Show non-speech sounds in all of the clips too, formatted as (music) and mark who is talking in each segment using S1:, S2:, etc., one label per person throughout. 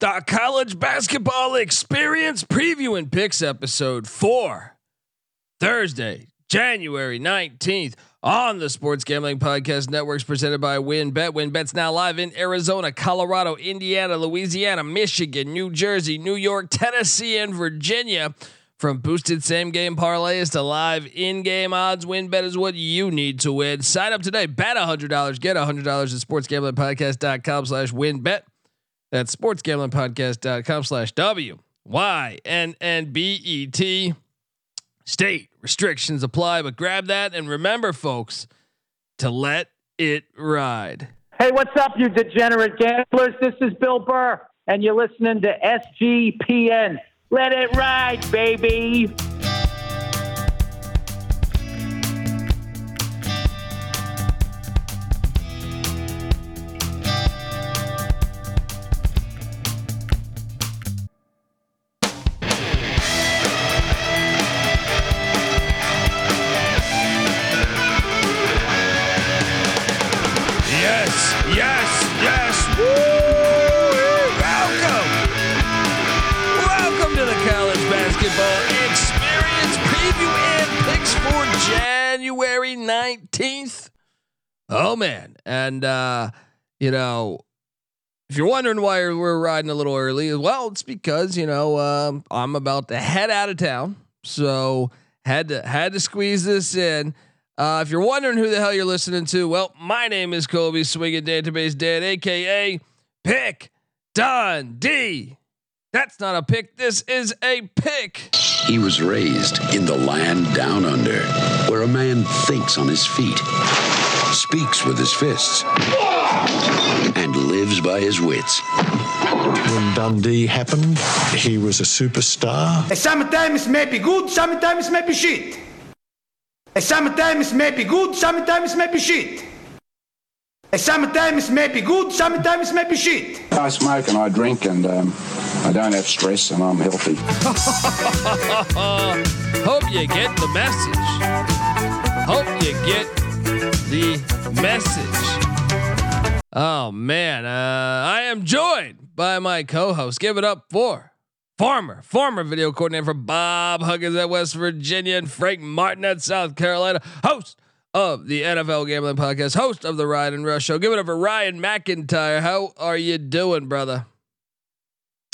S1: the college basketball experience preview and picks episode four, Thursday, January 19th on the Sports Gambling Podcast Networks presented by WynnBET. WynnBET's now live in Arizona, Colorado, Indiana, Louisiana, Michigan, New Jersey, New York, Tennessee, and Virginia. From boosted same game parlays to live in game odds, WynnBET is what you need to win. Sign up today, bet $100, get $100 at sportsgamblingpodcast.com slash wynnbet. That's sportsgamblingpodcast.com slash W Y N N B E T. State restrictions apply, but grab that and remember, folks, to let it ride.
S2: Hey, what's up, you degenerate gamblers? This is Bill Burr, and you're listening to SGPN. Let it ride, baby.
S1: 19th. Oh man. And uh, you know, if you're wondering why we're riding a little early, well, it's because, you know, um, I'm about to head out of town. So had to had to squeeze this in. Uh, if you're wondering who the hell you're listening to, well, my name is Kobe Swinging Database Dad, aka Pick Dundee. That's not a pick. This is a pick.
S3: He was raised in the land down under, where a man thinks on his feet, speaks with his fists, and lives by his wits.
S4: When Dundee happened, he was a superstar.
S5: Sometimes may be good, sometimes may be shit. Sometimes may be good, sometimes may be shit. Sometimes may be good, sometimes may be shit.
S6: I smoke and I drink and um, I don't have stress and I'm healthy. (laughs)
S1: Hope you get the message. Hope you get the message. Oh man, uh, I am joined by my co-host. Give it up for former former video coordinator for Bob Huggins at West Virginia and Frank Martin at South Carolina, host of the NFL Gambling Podcast, host of the Ryan and Rush Show. Give it up for Ryan McIntyre. How are you doing, brother?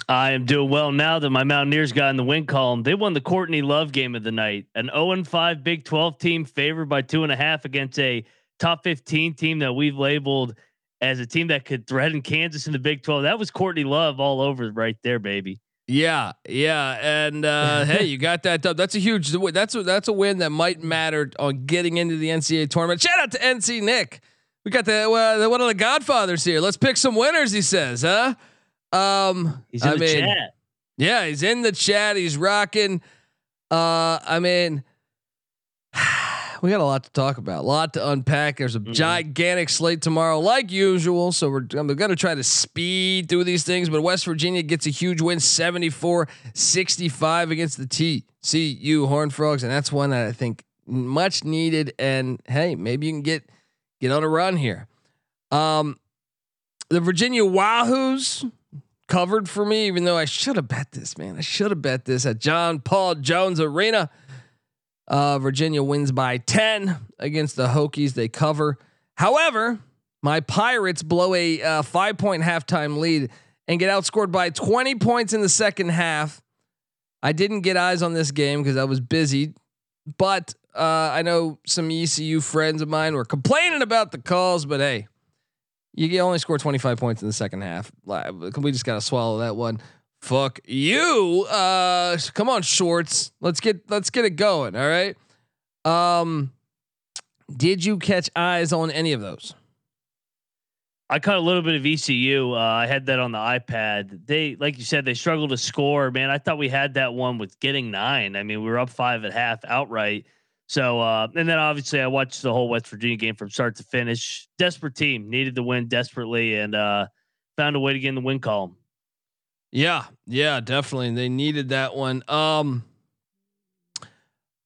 S7: I am doing well now that my Mountaineers got in the win column. They won the Courtney Love game of the night. An 0 5 Big 12 team favored by two and a half against a top 15 team that we've labeled as a team that could threaten Kansas in the Big 12. That was Courtney Love all over right there, baby.
S1: Yeah, yeah, and uh, (laughs) hey, you got that dub. That's a huge. That's a, that's a win that might matter on getting into the NCAA tournament. Shout out to NC Nick. We got the, uh, the one of the Godfathers here. Let's pick some winners. He says, huh? Um,
S7: He's in
S1: I
S7: the
S1: mean,
S7: chat.
S1: Yeah, he's in the chat. He's rocking. Uh, I mean, (sighs) we got a lot to talk about, a lot to unpack. There's a
S7: Mhm.
S1: gigantic slate tomorrow, like usual. So we're I'm going to try to speed through these things. But West Virginia gets a huge win, 74 65 against the TCU Horn Frogs. And that's one that I think much needed. And hey, maybe you can get get on a run here. Um, the Virginia Wahoos covered for me, even though I should have bet this, man. I should have bet this at John Paul Jones Arena. Uh, Virginia wins by 10 against the Hokies. They cover. However, my Pirates blow a uh, five point halftime lead and get outscored by 20 points in the second half. I didn't get eyes on this game because I was busy, but uh, I know some ECU friends of mine were complaining about the calls, but hey, you only score 25 points in the second half. We just got to swallow that one. Fuck you. Uh, come on, shorts. Let's get let's get it going. All right. Um, did you catch eyes on any of those?
S7: I caught a little bit of ECU. Uh, I had that on the iPad. They, like you said, they struggled to score. Man, I thought we had that one with getting nine. I mean, we were up five at half outright. So, uh, and then obviously I watched the whole West Virginia game from start to finish. Desperate team needed to win desperately and uh, found a way to get in the win column.
S1: Yeah, yeah, definitely. They needed that one. Um,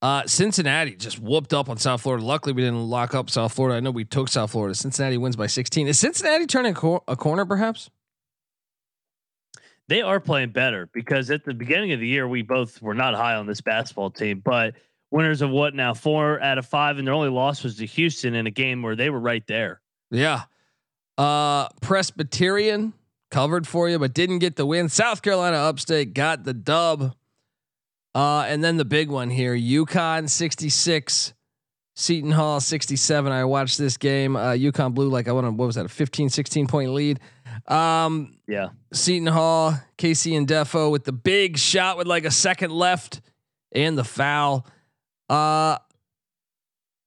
S1: uh, Cincinnati just whooped up on South Florida. Luckily, we didn't lock up South Florida. I know we took South Florida. Cincinnati wins by 16. Is Cincinnati turning cor- a corner, perhaps?
S7: they are playing better because at the beginning of the year we both were not high on this basketball team, but winners of what now four out of five, and their only loss was to Houston in a game where they were right there.
S1: Yeah. Uh, Presbyterian covered for you, but didn't get the win. South Carolina Upstate got the dub. Uh, and then the big one here, UConn 66, Seton Hall 67. I watched this game. Uh, UConn blew like I want to, what was that? A 15, 16 point lead. Um,
S7: yeah.
S1: Seton Hall, KC Ndefo with the big shot with like a second left and the foul. Uh,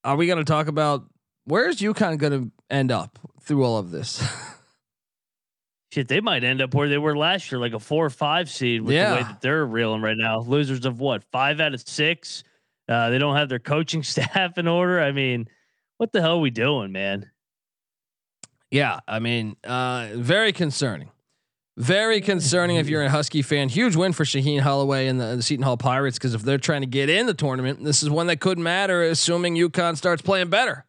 S1: are we going to talk about where's UConn going to end up through all of this? (laughs)
S7: Shit, they might end up where they were last year, like a four or five seed with
S1: Yeah.
S7: the way that they're reeling right now. Losers of what? Five out of six. Uh, they don't have their coaching (laughs) staff in order. I mean, what the hell are we doing, man?
S1: Yeah, I mean, uh, very concerning. Very concerning if you're a Husky fan. Huge win for Shaheen Holloway and the, the Seton Hall Pirates because if they're trying to get in the tournament, this is one that could matter, assuming UConn starts playing better.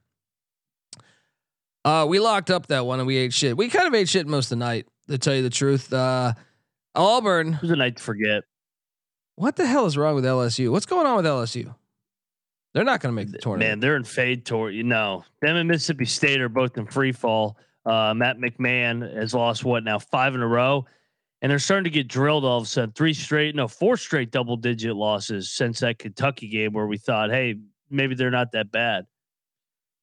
S1: Uh, we locked up that one and we ate shit. We kind of ate shit most of the night, to tell you the truth. Uh, Auburn,
S7: It was a night to forget.
S1: what the hell is wrong with LSU? What's going on with LSU? They're not going to make the tournament.
S7: Man, they're in fade tour. You know, them and Mississippi State are both in free fall. Uh, Matt McMahon has lost what now five in a row, and they're starting to get drilled all of a sudden. Three straight, no, four straight double digit losses since that Kentucky game where we thought, hey, maybe they're not that bad.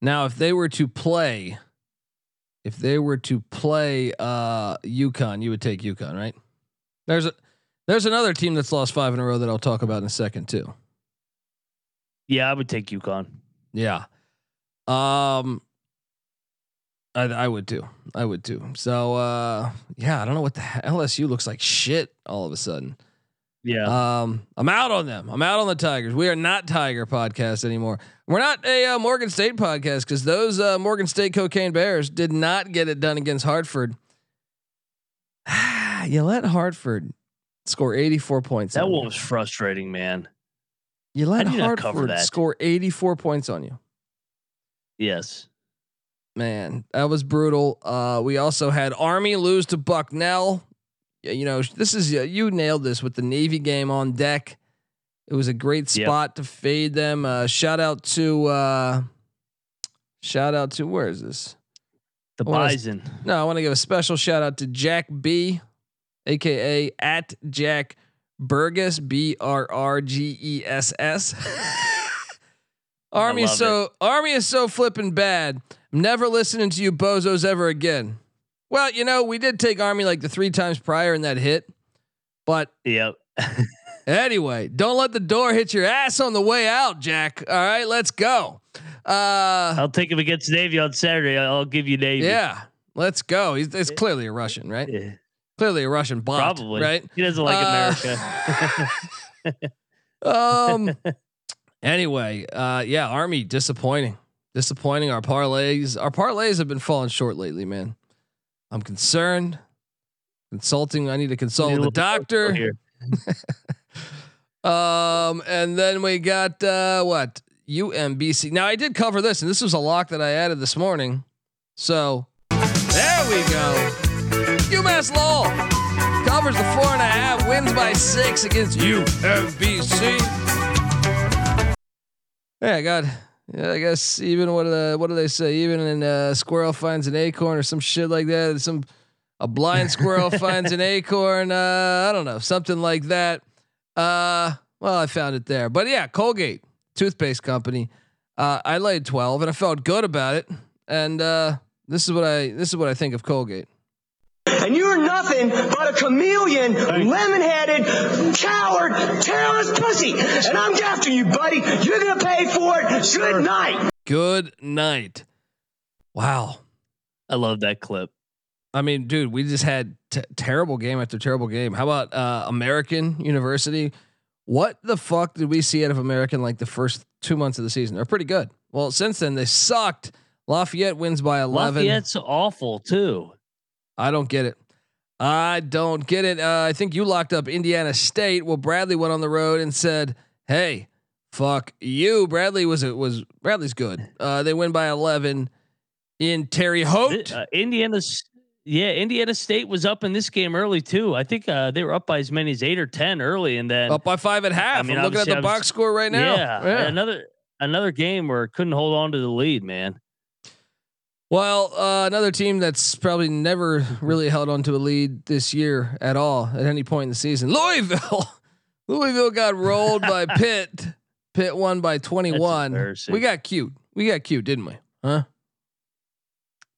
S1: Now, if they were to play, if they were to play uh UConn, you would take UConn, right? There's a there's another team that's lost five in a row that I'll talk about in a second too.
S7: Yeah, I would take UConn.
S1: Yeah. Um I, I would too. I would too. So uh yeah, I don't know what the LSU looks like shit all of a sudden.
S7: Yeah,
S1: Um, I'm out on them. I'm out on the Tigers. We are not Tiger podcast anymore. We're not a uh, Morgan State podcast because those uh, Morgan State cocaine bears did not get it done against Hartford. (sighs) you let Hartford score 84 points.
S7: that one was frustrating, man.
S1: You let
S7: How do you not cover
S1: Hartford score 84 points on you.
S7: Yes,
S1: Man, that was brutal. Uh, we also had Army lose to Bucknell. Yeah, You know, this is uh, you nailed this with the Navy game on deck. It was a great
S7: Yep.
S1: spot to fade them. Uh, shout out to uh, shout out to where is this?
S7: the Bison.
S1: No, I want to give a special shout out to Jack B, aka at Jack Burgess B R R G E S S. (laughs) Army is so Army is so flipping bad. I'm never listening to you bozos ever again. Well, you know, we did take Army like the three times prior in that hit. But
S7: Yep. (laughs)
S1: anyway, don't let the door hit your ass on the way out, Jack. All right, let's go. Uh
S7: I'll take him against Navy on Saturday. I'll give you Navy.
S1: yeah, let's go. He's it's clearly a Russian, right?
S7: Yeah,
S1: Clearly a Russian bot,
S7: probably.
S1: right?
S7: He doesn't like
S1: Uh,
S7: America. (laughs) (laughs)
S1: Um. anyway, uh, yeah, Army disappointing, disappointing. Our parlays, our parlays have been falling short lately, man. I'm concerned. Consulting. I need to consult
S7: Need
S1: with the doctor. (laughs) Um, and then we got uh, what UMBC. Now I did cover this, and this was a lock that I added this morning. So there we go. UMass Lowell covers the four and a half, wins by six against UMBC. Yeah, I got. Yeah, I guess even what do the what do they say? Even in uh, squirrel finds an acorn or some shit like that. Some a blind (laughs) squirrel finds an acorn. Uh, I don't know, something like that. Uh, well, I found it there, but yeah, Colgate toothpaste company. Uh, I laid twelve, and I felt good about it. And uh, this is what I this is what I think of Colgate.
S8: And you're nothing but a chameleon, lemon-headed, coward, terrorist pussy. And I'm after you, buddy. You're gonna pay for it. Good night.
S1: Good night. Wow.
S7: I love that clip.
S1: I mean, dude, we just had t- terrible game after terrible game. How about uh, American University? What the fuck did we see out of American like the first two months of the season? They're pretty good. Well, since then they sucked. Lafayette wins by eleven.
S7: Lafayette's awful too.
S1: I don't get it. I don't get it. Uh, I think you locked up Indiana State. Well, Bradley went on the road and said, "Hey, fuck you." Bradley was it was Bradley's good. Uh, they win by eleven in Terre Haute.
S7: Uh, Indiana's Yeah, Indiana State was up in this game early too. I think uh, they were up by as many as eight or ten early, and then
S1: Up by five at half. I
S7: mean,
S1: am looking at the
S7: was-
S1: box score right now.
S7: yeah, another another game where it couldn't hold on to the lead, man.
S1: Well, uh, another team that's probably never really held on to a lead this year at all at any point in the season. Louisville. (laughs) Louisville got rolled by (laughs) Pitt. Pitt won by 21. We got cute. We got cute, didn't we? Huh?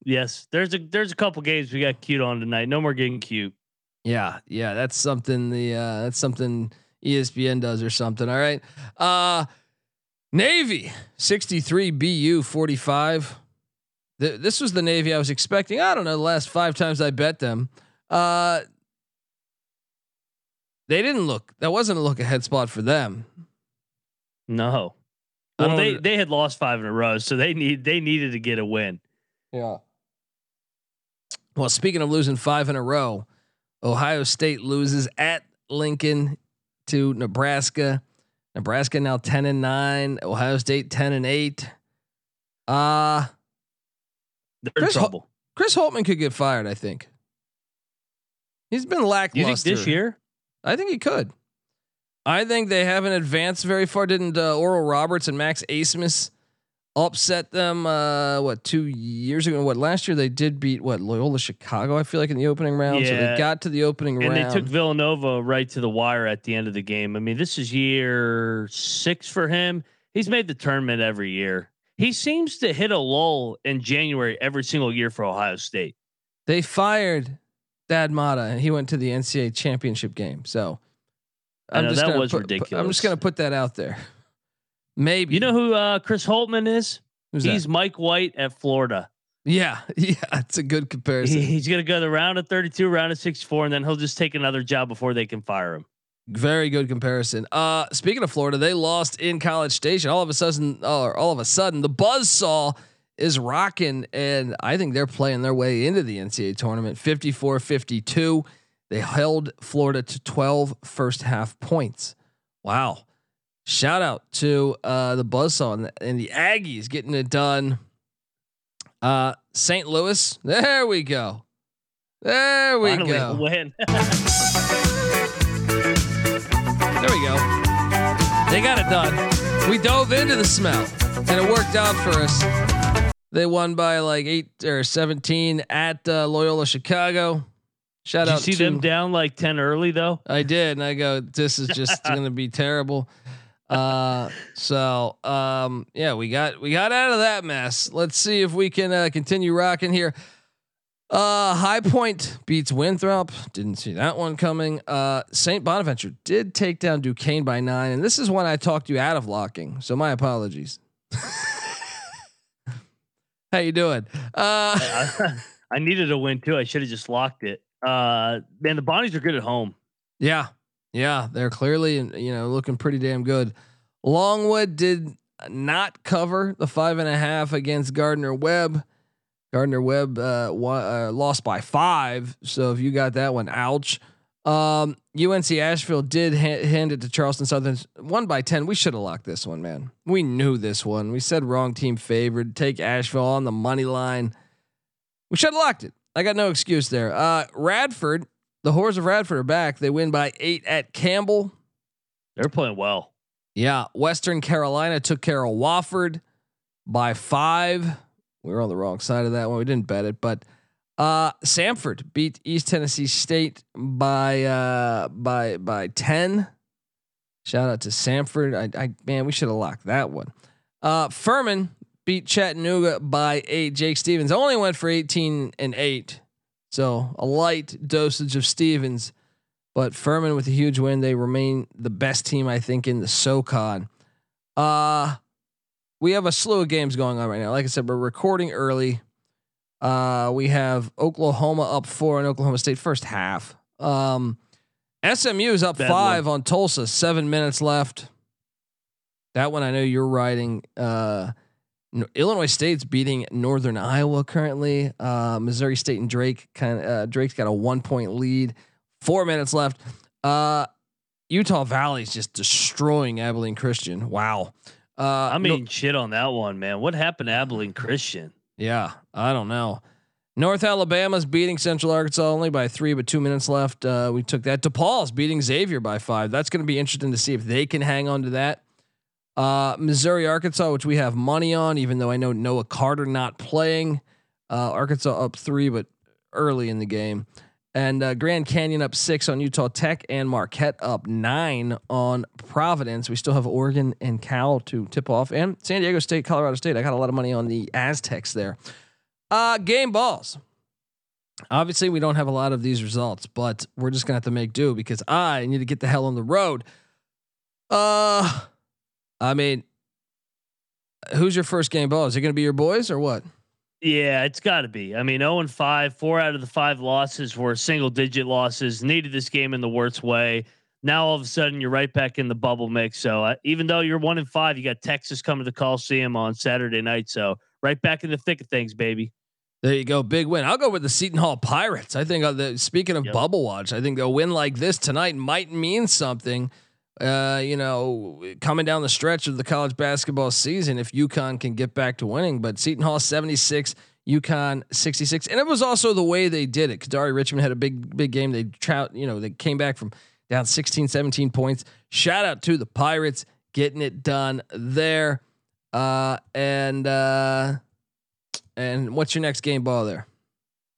S7: Yes, there's a there's a couple games we got cute on tonight. No more getting cute.
S1: Yeah, yeah, that's something the uh that's something ESPN does or something. All right. Uh Navy 63 BU 45. Th- this was the Navy I was expecting. I don't know the last 5 times I bet them. Uh they didn't look. That wasn't a look ahead spot for them.
S7: No. Well, they they had lost five in a row, so they need they needed to get a win.
S1: Yeah. Well, speaking of losing five in a row, Ohio State loses at Lincoln to Nebraska. Nebraska now 10 and 9, Ohio State 10 and 8. Uh
S7: They're
S1: Chris
S7: in trouble.
S1: Chris Holtmann could get fired, I think. He's been
S7: You
S1: lackluster.
S7: think this year?
S1: I think he could. I think they haven't advanced very far. Didn't uh, Oral Roberts and Max Abmas upset them? Uh, what two years ago? What last year they did beat what Loyola Chicago? I feel like in the opening round. So they got to the opening round.
S7: And
S1: round.
S7: they took Villanova right to the wire at the end of the game. I mean, this is year six for him. He's made the tournament every year. He seems to hit a lull in January every single year for Ohio State.
S1: They fired Thad Matta and he went to the NCAA championship game. So
S7: I know, that was
S1: put- put- I'm just gonna put that out there. Maybe
S7: You know who uh, Chris Holtmann is?
S1: Who's
S7: He's
S1: that?
S7: Mike White at Florida.
S1: yeah, (laughs) yeah. It's a good comparison.
S7: He- he's going to go the round of 32, round of 64, and then he'll just take another job before they can fire him.
S1: Very good comparison. Uh, speaking of Florida, they lost in College Station. All of a sudden, or all of a sudden, the buzz saw is rocking, and I think they're playing their way into the NCAA tournament. 54-52. They held Florida to 12 first half points. Wow. Shout out to uh, the buzzsaw and the, and the Aggies getting it done. Uh, St. Louis. There we go. There we
S7: Finally,
S1: go.
S7: win. (laughs)
S1: There we go. They got it done. We dove into the smell, and it worked out for us. They won by like eight or seventeen at uh, Loyola Chicago. Shout
S7: Did you
S1: out
S7: see
S1: to
S7: them down like 10 early, though?
S1: I did, and I go, this is just (laughs) going to be terrible. Uh, so um, yeah, we got we got out of that mess. Let's see if we can uh, continue rocking here. Uh, High Point beats Winthrop. Didn't see that one coming. Uh, Saint Bonaventure did take down Duquesne by nine, and this is when I talked you out of locking. So my apologies. (laughs) How you doing? Uh,
S7: I, I needed a win, too. I should have just locked it. Uh, man, the Bonnies are good at home.
S1: Yeah, yeah, they're clearly you know looking pretty damn good. Longwood did not cover the five and a half against Gardner Webb. Gardner Webb uh, uh, lost by five, so if you got that one, ouch. Um, UNC Asheville did ha- hand it to Charleston Southern, one by ten. We should have locked this one, man. We knew this one. We said wrong team favored. Take Asheville on the money line. We should have locked it. I got no excuse there. Uh, Radford the Whores of Radford are back. They win by eight at Campbell.
S7: They're playing well.
S1: Yeah, Western Carolina took care of Wofford by five. We were on the wrong side of that one. We didn't bet it, but uh, Samford beat East Tennessee State by uh, by by ten. Shout out to Samford. I, I man, we should have locked that one. Uh, Furman beat Chattanooga by eight. Jake Stephens only went for eighteen and eight, so a light dosage of Stephens. But Furman with a huge win, they remain the best team I think in the SoCon. Uh we have a slew of games going on right now. Like I said, we're recording early. Uh we have Oklahoma up four in Oklahoma State first half. Um SMU is up
S7: Bad
S1: five on Tulsa, seven minutes left. That one I know you're riding. Uh Illinois State's beating Northern Iowa currently. Uh, Missouri State and Drake kind of uh, Drake's got a one point lead. Four minutes left. Uh, Utah Valley's just destroying Abilene Christian. Wow. Uh,
S7: I
S1: no-
S7: mean, shit on that one, man. What happened to Abilene Christian?
S1: yeah, I don't know. North Alabama's beating Central Arkansas only by three, but two minutes left. Uh, we took that. DePaul's beating Xavier by five. That's going to be interesting to see if they can hang on to that. Uh, Missouri, Arkansas, which we have money on, even though I know Noah Carter not playing. Uh, Arkansas up three, but early in the game. And uh, Grand Canyon up six on Utah Tech, and Marquette up nine on Providence. We still have Oregon and Cal to tip off, and San Diego State, Colorado State. I got a lot of money on the Aztecs there. Uh, game balls. Obviously, we don't have a lot of these results, but we're just gonna have to make do because I need to get the hell on the road. Uh, I mean, who's your first game ball? Is it gonna be your boys or what?
S7: Yeah, it's got to be. I mean, 0 and 5, four out of the five losses were single digit losses. Needed this game in the worst way. Now all of a sudden you're right back in the bubble mix. So uh, even though you're one and five, you got Texas coming to the Coliseum on Saturday night. So right back in the thick of things, baby.
S1: There you go, big win. I'll go with the Seton Hall Pirates. I think uh, the, speaking of yep. bubble watch, I think a win like this tonight might mean something. Uh, you know, coming down the stretch of the college basketball season, if UConn can get back to winning, but Seton Hall 76, UConn 66. And it was also the way they did it. Kadary Richmond had a big, big game. They trout, you know, they came back from down 16, 17 points. Shout out to the Pirates getting it done there. Uh, and, uh, and what's your next game ball there?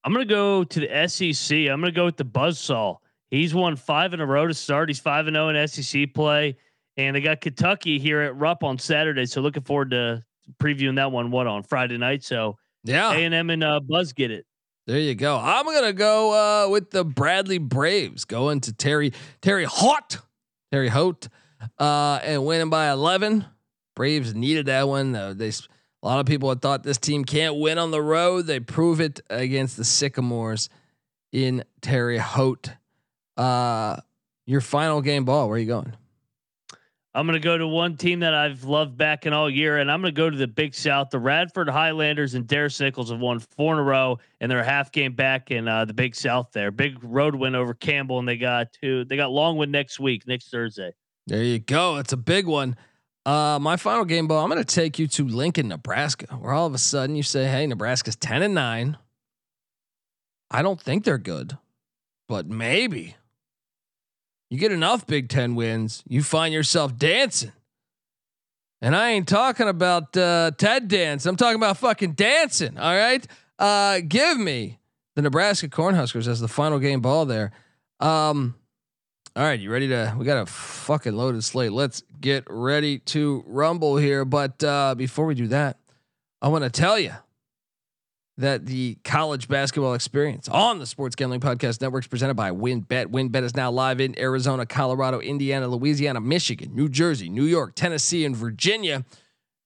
S7: I'm going to go to the SEC. I'm going to go with the Buzzsaw. He's won five in a row to start. He's five and zero oh in SEC play, and they got Kentucky here at Rupp on Saturday. So looking forward to previewing that one. What on Friday night? So
S1: yeah,
S7: A and M and uh, Buzz get it.
S1: There you go. I'm gonna go uh, with the Bradley Braves going to Terry Terre Haute Terre Haute uh, and winning by 11. Braves needed that one. They a lot of people had thought this team can't win on the road. They prove it against the Sycamores in Terre Haute. Uh, your final game ball. Where are you going?
S7: I'm going to go to one team that I've loved back in all year, and I'm going to go to the Big South. The Radford Highlanders and Darris Nichols have won four in a row, and they're a half game back in uh, the Big South. There, big road win over Campbell, and they got two. They got Longwood next week, next Thursday.
S1: There you go. It's a big one. Uh, my final game ball. I'm going to take you to Lincoln, Nebraska, where all of a sudden you say, "Hey, Nebraska's ten and nine. I don't think they're good, but maybe." You get enough Big Ten wins, you find yourself dancing. And I ain't talking about uh, Ted dance. I'm talking about fucking dancing. All right. Uh, give me the Nebraska Cornhuskers as the final game ball there. Um, all right, you ready to? We got a fucking loaded slate. Let's get ready to rumble here. But uh, before we do that, I want to tell you that the college basketball experience on the Sports Gambling Podcast Network is presented by WynnBET. WynnBET is now live in Arizona, Colorado, Indiana, Louisiana, Michigan, New Jersey, New York, Tennessee, and Virginia.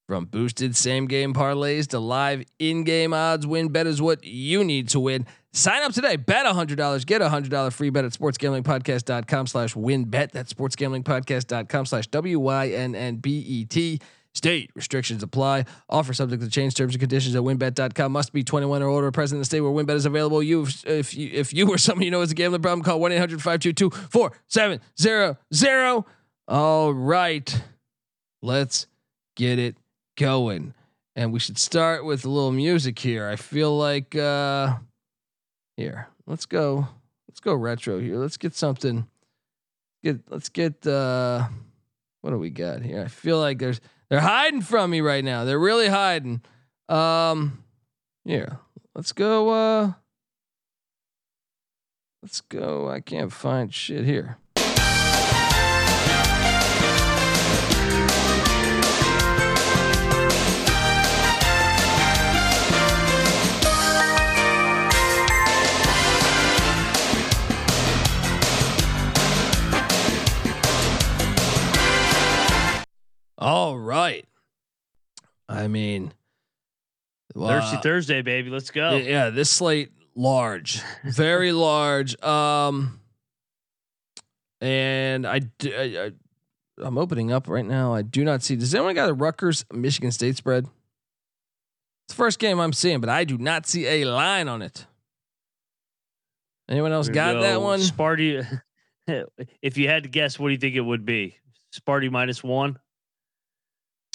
S1: From boosted same game parlays to live in game odds, WynnBET is what you need to win. Sign up today. Bet $100. Get a $100 free bet at sportsgamblingpodcast.com slash wynnbet. That's sportsgamblingpodcast.com slash W-Y-N-N-B-E-T. State restrictions apply. Offer subject to change terms and conditions at wynnbet.com. Must be 21 or older. Present in the state where wynnbet is available. You, if you, if you or someone you know has a gambling problem, call 1 800 522 4700. All right. Let's get it going. And we should start with a little music here. I feel like, uh, here, let's go. Let's go retro here. Let's get something. Get, let's get, uh, what do we got here? I feel like there's, they're hiding from me right now. They're really hiding. Um, yeah. Let's go. Uh, let's go. I can't find shit here. Right. I mean,
S7: Thirsty uh, Thursday, baby. Let's go.
S1: Yeah, this slate large, very (laughs) large. Um, and I, I, I, I'm opening up right now. I do not see. Does anyone got a Rutgers Michigan State spread? It's the first game I'm seeing, but I do not see a line on it. Anyone else got go. that one?
S7: Sparty. (laughs) if you had to guess, what do you think it would be? Sparty minus one.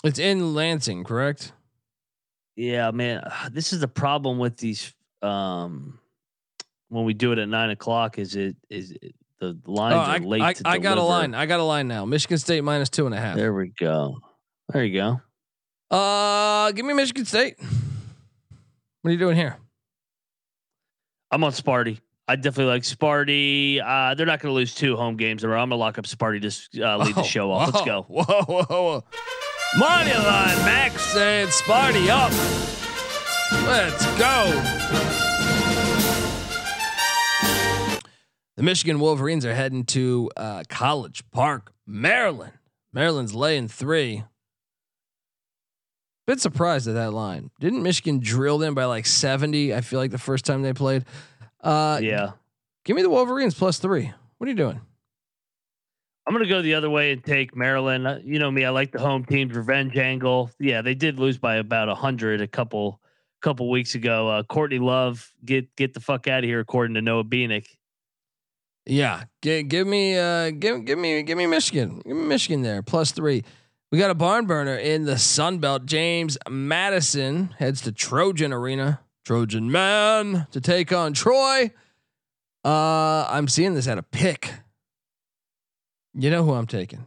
S1: It's in Lansing, correct?
S7: Yeah, man. (sighs) This is the problem with these um, when we do it at nine o'clock? Is it is it, the lines
S1: Oh,
S7: are
S1: I,
S7: late
S1: I, I got a line. I got a line now. Michigan State minus two and a half.
S7: There we go. There you go.
S1: Uh, give me Michigan State. What are you doing here?
S7: I'm on Sparty. I definitely like Sparty. Uh, they're not going to lose two home games in a row. I'm going to lock up Sparty to uh, lead the
S1: Oh,
S7: show off. Let's
S1: whoa,
S7: go.
S1: Whoa, whoa, whoa. Money line, Max and Sparty up. Let's go. The Michigan Wolverines are heading to uh, College Park, Maryland. Maryland's laying three. Bit surprised at that line. Didn't Michigan drill them by like 70? I feel like the first time they played. Uh,
S7: Yeah.
S1: Give me the Wolverines plus three. What are you doing?
S7: I'm going to go the other way and take Maryland. Uh, You know me, I like the home team's revenge angle. Yeah, they did lose by about 100 a couple couple weeks ago. Uh, Courtney Love, get get the fuck out of here, according to Noah Beanick.
S1: Yeah, give, give me, uh, give, give me, give me Michigan. Give me Michigan there plus three. We got a barn burner in the Sun Belt. James Madison heads to Trojan Arena. Trojan man to take on Troy. Uh, I'm seeing this at a pick. You know who I'm taking,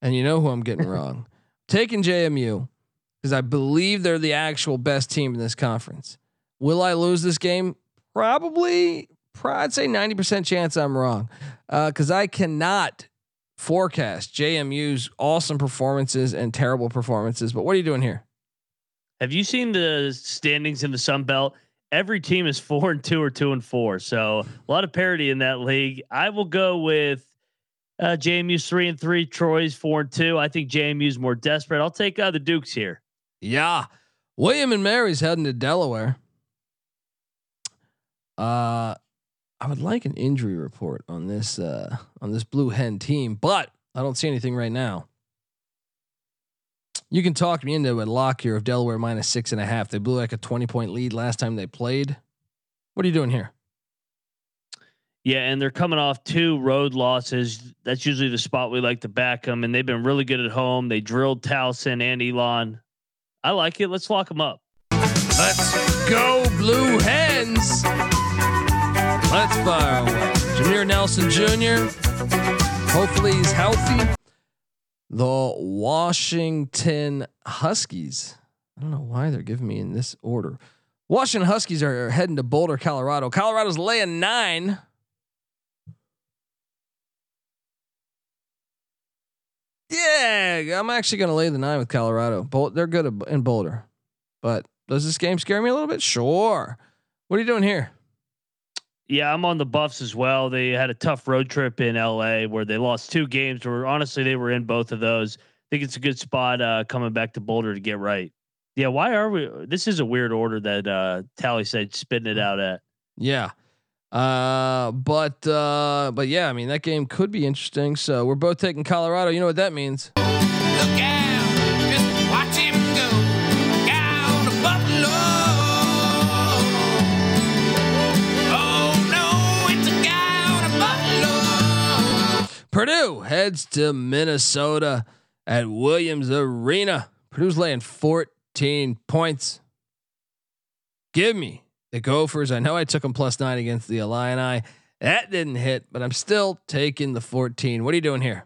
S1: and you know who I'm getting (laughs) wrong. Taking JMU because I believe they're the actual best team in this conference. Will I lose this game? Probably. Pro- I'd say 90% chance I'm wrong uh, because I cannot forecast JMU's awesome performances and terrible performances. But what are you doing here?
S7: Have you seen the standings in the Sun Belt? Every team is four and two or two and four. So a lot of parity in that league. I will go with uh, JMU's three and three. Troy's four and two. I think JMU's more desperate. I'll take uh, the Dukes here.
S1: Yeah. William and Mary's heading to Delaware. Uh I would like an injury report on this uh on this blue hen team, but I don't see anything right now. You can talk me into a lock here of Delaware minus six and a half. They blew like a 20 point lead last time they played. What are you doing here?
S7: Yeah, and they're coming off two road losses. That's usually the spot we like to back them, and they've been really good at home. They drilled Towson and Elon. I like it. Let's lock them up.
S1: Let's go, Blue Hens. Let's fire away. Jameer Nelson Jr. Hopefully he's healthy. The Washington Huskies. I don't know why they're giving me in this order. Washington Huskies are heading to Boulder, Colorado. Colorado's laying nine. Yeah, I'm actually going to lay the nine with Colorado. Bol- they're good in Boulder. But does this game scare me a little bit? Sure. What are you doing here?
S7: Yeah, I'm on the Buffs as well. They had a tough road trip in LA where they lost two games. Where honestly they were in both of those. I think it's a good spot uh, coming back to Boulder to get right. Yeah, why are we? This is a weird order that uh, Tally said spitting it out at.
S1: Yeah. Uh, but uh, but yeah, I mean that game could be interesting. So we're both taking Colorado. You know what that means?
S9: Look out, just watch him go down to Buffalo. Oh no, it's a guy out of Buffalo.
S1: Purdue heads to Minnesota at Williams Arena. Purdue's laying 14 points. Give me the Gophers. I know I took them plus nine against the Illini. That didn't hit, but I'm still taking the 14. What are you doing here?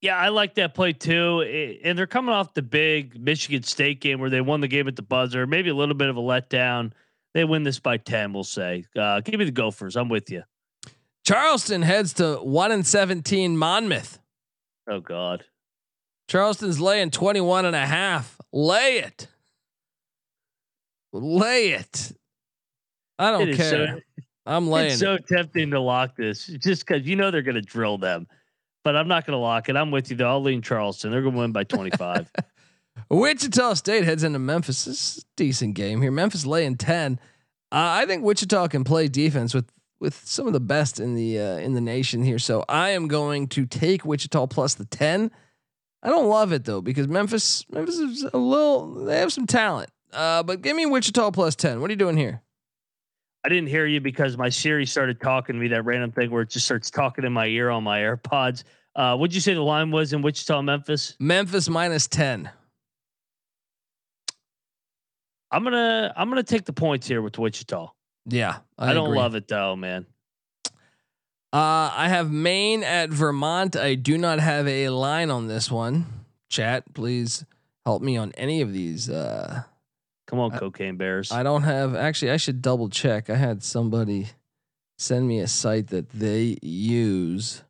S7: Yeah, I like that play too. And they're coming off the big Michigan State game where they won the game at the buzzer. Maybe a little bit of a letdown. They win this by 10, we'll say. Uh, give me the Gophers. I'm with you.
S1: Charleston heads to 1 and 17 Monmouth.
S7: Oh, God.
S1: Charleston's laying 21 and a half. Lay it. Lay it. I don't
S7: It is
S1: care.
S7: so-
S1: I'm laying
S7: It's so
S1: it.
S7: tempting to lock this just because you know they're going to drill them. But I'm not going to lock it. I'm with you, though. I'll lean Charleston. They're going to win by 25. (laughs)
S1: Wichita State heads into Memphis. This is a decent game here. Memphis laying 10. Uh, I think Wichita can play defense with with some of the best in the uh, in the nation here. So I am going to take Wichita plus the 10. I don't love it though because Memphis Memphis is a little they have some talent. Uh, but give me Wichita plus 10. What are you doing here?
S7: I didn't hear you because my Siri started talking to me that random thing where it just starts talking in my ear on my AirPods. Uh, what'd you say the line was in Wichita, Memphis?
S1: Memphis minus 10.
S7: I'm gonna I'm gonna take the points here with Wichita.
S1: Yeah,
S7: I, don't
S1: agree.
S7: love it though, man.
S1: Uh, I have Maine at Vermont. I do not have a line on this one. Chat, please help me on any of these. Uh,
S7: Come on,
S1: I-
S7: cocaine bears.
S1: I don't have. Actually, I should double check. I had somebody send me a site that they use.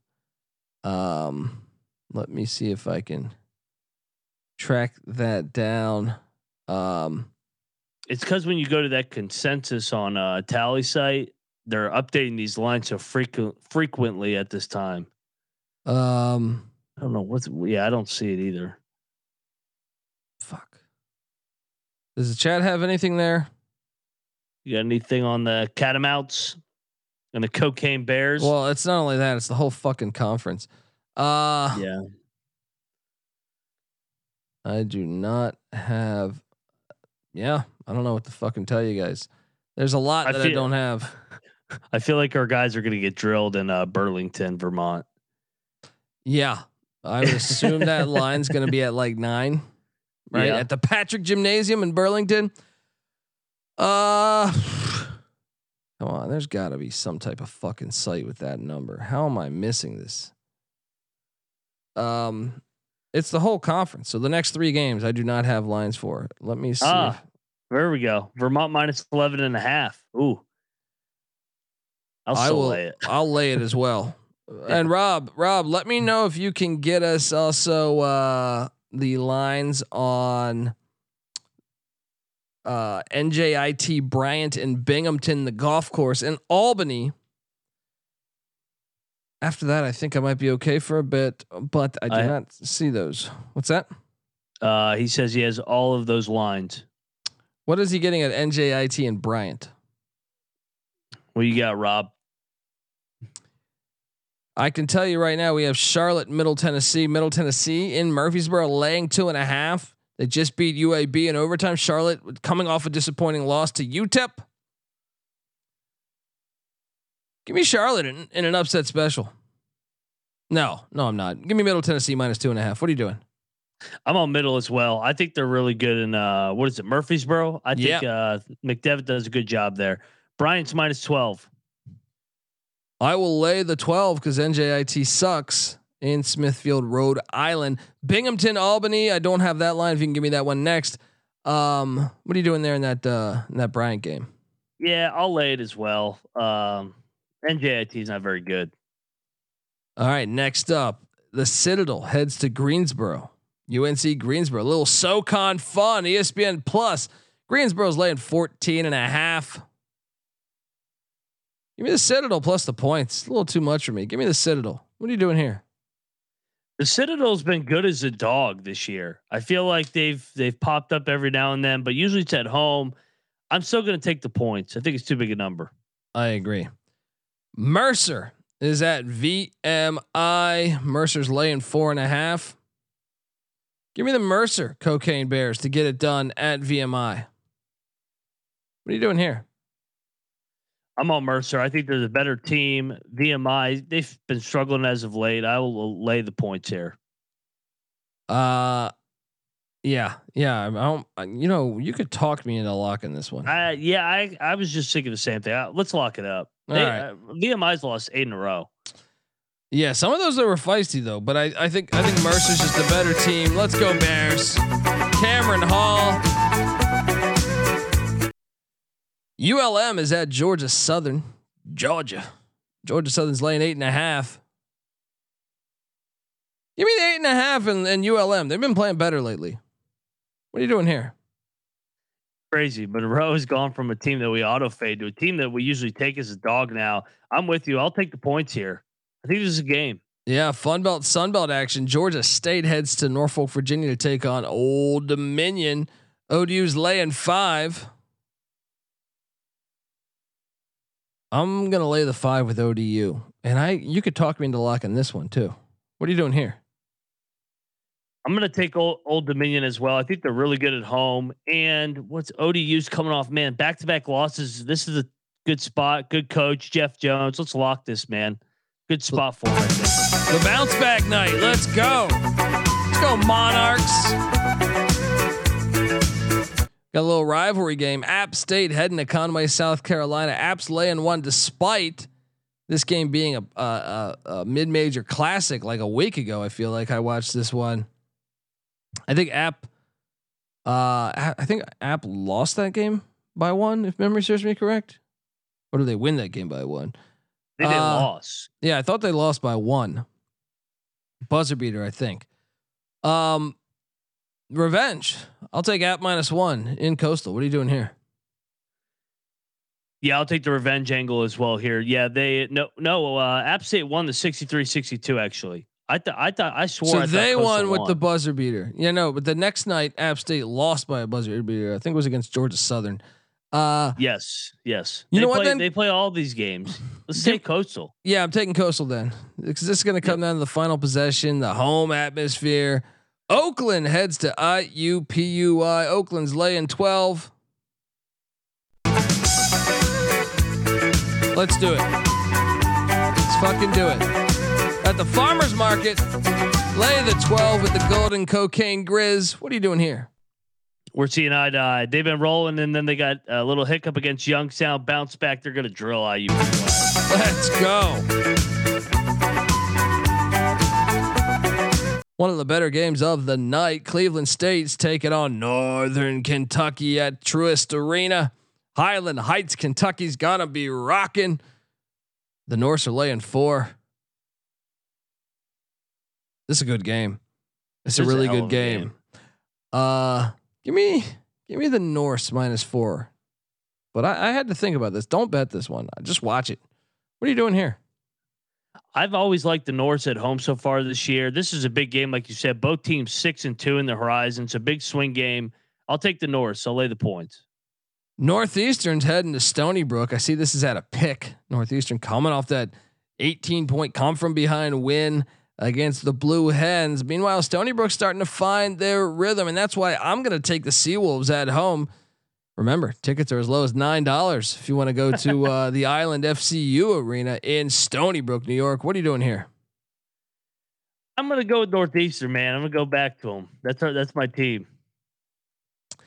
S1: Um, let me see if I can track that down. Um,
S7: it's because when you go to that consensus on a tally site, they're updating these lines so frequent frequently at this time.
S1: um,
S7: I don't know what's yeah, I don't see it either.
S1: fuck. Does the chat have anything there?
S7: You got anything on the catamounts and the cocaine bears?
S1: Well, it's not only that; it's the whole fucking conference. Uh,
S7: yeah.
S1: I do not have. Yeah, I don't know what to fucking tell you guys. There's a lot
S7: I
S1: that I
S7: feel-
S1: don't have. (laughs)
S7: I feel like our guys are gonna get drilled in uh Burlington, Vermont.
S1: Yeah, I would assume that (laughs) line's going to be at like nine, right?
S7: Yeah.
S1: At the Patrick Gymnasium in Burlington. Uh, come on, there's got to be some type of fucking site with that number. How am I missing this? Um, it's the whole conference. So the next three games, I do not have lines for. Let me see.
S7: Ah, there we go. Vermont minus 11 and a half. Ooh. I'll
S1: I will,
S7: lay it. (laughs)
S1: I'll lay it as well. And Rob, Rob, let me know if you can get us also uh, the lines on uh, NJIT Bryant and Binghamton, the golf course in Albany. After that, I think I might be okay for a bit, but I do
S7: I-
S1: not see those. What's that?
S7: Uh, he says he has all of those lines.
S1: What is he getting at NJIT and Bryant?
S7: What you got, Rob?
S1: I can tell you right now, we have Charlotte, Middle Tennessee, Middle Tennessee in Murfreesboro laying two and a half. They just beat UAB in overtime. Charlotte coming off a disappointing loss to UTEP. Give me Charlotte in, in an upset special. No, no, I'm not. Give me Middle Tennessee minus two and a half. What are you doing?
S7: I'm on middle as well. I think they're really good in uh what is it, Murfreesboro? I think
S1: Yeah.
S7: uh McDevitt does a good job there. Bryant's minus 12.
S1: I will lay the 12 because NJIT sucks in Smithfield, Rhode Island. Binghamton, Albany. I don't have that line. If you can give me that one next. Um, what are you doing there in that uh, in that Bryant game?
S7: Yeah, I'll lay it as well. Um NJIT is not very good.
S1: All right, next up, the Citadel heads to Greensboro. UNC Greensboro, a little SoCon fun, ESPN Plus. Greensboro's laying 14 and a half. Give me the Citadel plus the points. a little too much for me. Give me the Citadel. What are you doing here?
S7: The Citadel's been good as a dog this year. I feel like they've they've popped up every now and then, but usually it's at home. I'm still going to take the points. I think it's too big a number.
S1: I agree. Mercer is at VMI. Mercer's laying four and a half. Give me the Mercer Cocaine Bears to get it done at VMI. What are you doing here?
S7: I'm on Mercer. I think there's a better team. VMI, they've been struggling as of late. I will lay the points here.
S1: Uh, yeah, yeah. I don't. You know, you could talk me into locking this one.
S7: I yeah, I I was just thinking the same thing. Uh, Let's lock it up. They,
S1: right.
S7: uh, VMI's lost eight in a row.
S1: Yeah, some of those that were feisty though, but I, I think I think Mercer's just the better team. Let's go Bears. Cameron Hall. ULM is at Georgia Southern. Georgia. Georgia Southern's laying eight and a half. Give me the eight and a half and, and ULM. They've been playing better lately. What are you doing here?
S7: Crazy. Monroe has gone from a team that we auto fade to a team that we usually take as a dog now. I'm with you. I'll take the points here. I think this is a game.
S1: Yeah, Fun Belt, Sunbelt action. Georgia State heads to Norfolk, Virginia to take on Old Dominion. ODU's laying five. I'm gonna lay the five with ODU, and I you could talk me into locking this one too. What are you doing here?
S7: I'm going to take old, old Dominion as well. I think they're really good at home. And what's ODU's coming off, man? Back to back losses. This is a good spot. Good coach, Jeff Jones. Let's lock this, man. Good spot for him.
S1: The bounce back night. Let's go. Let's go, Monarchs. Got a little rivalry game. App State heading to Conway, South Carolina. App's laying one despite this game being a, a, a, a mid-major classic like a week ago. I feel like I watched this one. I think App, uh, I think App lost that game by one, if memory serves me correct. Or did they win that game by one?
S7: They didn't
S1: Uh,
S7: loss.
S1: Yeah, I thought they lost by one. Buzzer beater, I think. Um, revenge. I'll take App minus one in Coastal. What are you doing here?
S7: Yeah, I'll take the revenge angle as well here. Yeah, they no no uh App State won the 63-62 actually. I thought I thought I swore
S1: So
S7: I thought
S1: they won with
S7: won.
S1: the buzzer beater. Yeah, no, but the next night App State lost by a buzzer beater. I think it was against Georgia Southern. Uh,
S7: Yes, yes.
S1: You
S7: they
S1: know what,
S7: play,
S1: then?
S7: They play all these games. (laughs) Let's take Coastal.
S1: yeah, I'm taking Coastal then because this is going to come down to the final possession, the home atmosphere. Oakland heads to IUPUI. Oakland's laying 12. Let's do it. Let's fucking do it. At the farmer's market, lay the 12 with the golden cocaine grizz. What are you doing here?
S7: We're seeing eye to eye. They've been rolling, and then they got a little hiccup against Youngstown. Bounce back. They're going to drill IU.
S1: Let's go. One of the better games of the night. Cleveland State's taking on Northern Kentucky at Truist Arena. Highland Heights, Kentucky's gonna be rocking. The Norse are laying four. This is a good game. It's
S7: is a
S1: really good game.
S7: game.
S1: Uh, give me, give me the Norse minus four. But I, I had to think about this. Don't bet this one. Just watch it. What are you doing here?
S7: I've always liked the Norse at home so far this year. This is a big game, like you said. Both teams six and two in the horizon. It's a big swing game. I'll take the Norse. I'll lay the points.
S1: Northeastern's heading to Stony Brook. I see this is at a pick. Northeastern coming off that 18 point come from behind win against the Blue Hens. Meanwhile, Stony Brook's starting to find their rhythm, and that's why I'm going to take the Seawolves at home. Remember, tickets are as low as nine dollars if you want to go to (laughs) uh, the Island FCU Arena in Stony Brook, New York. What are you doing here?
S7: I'm gonna go with Northeastern, man. I'm gonna go back to them. That's our, that's my team.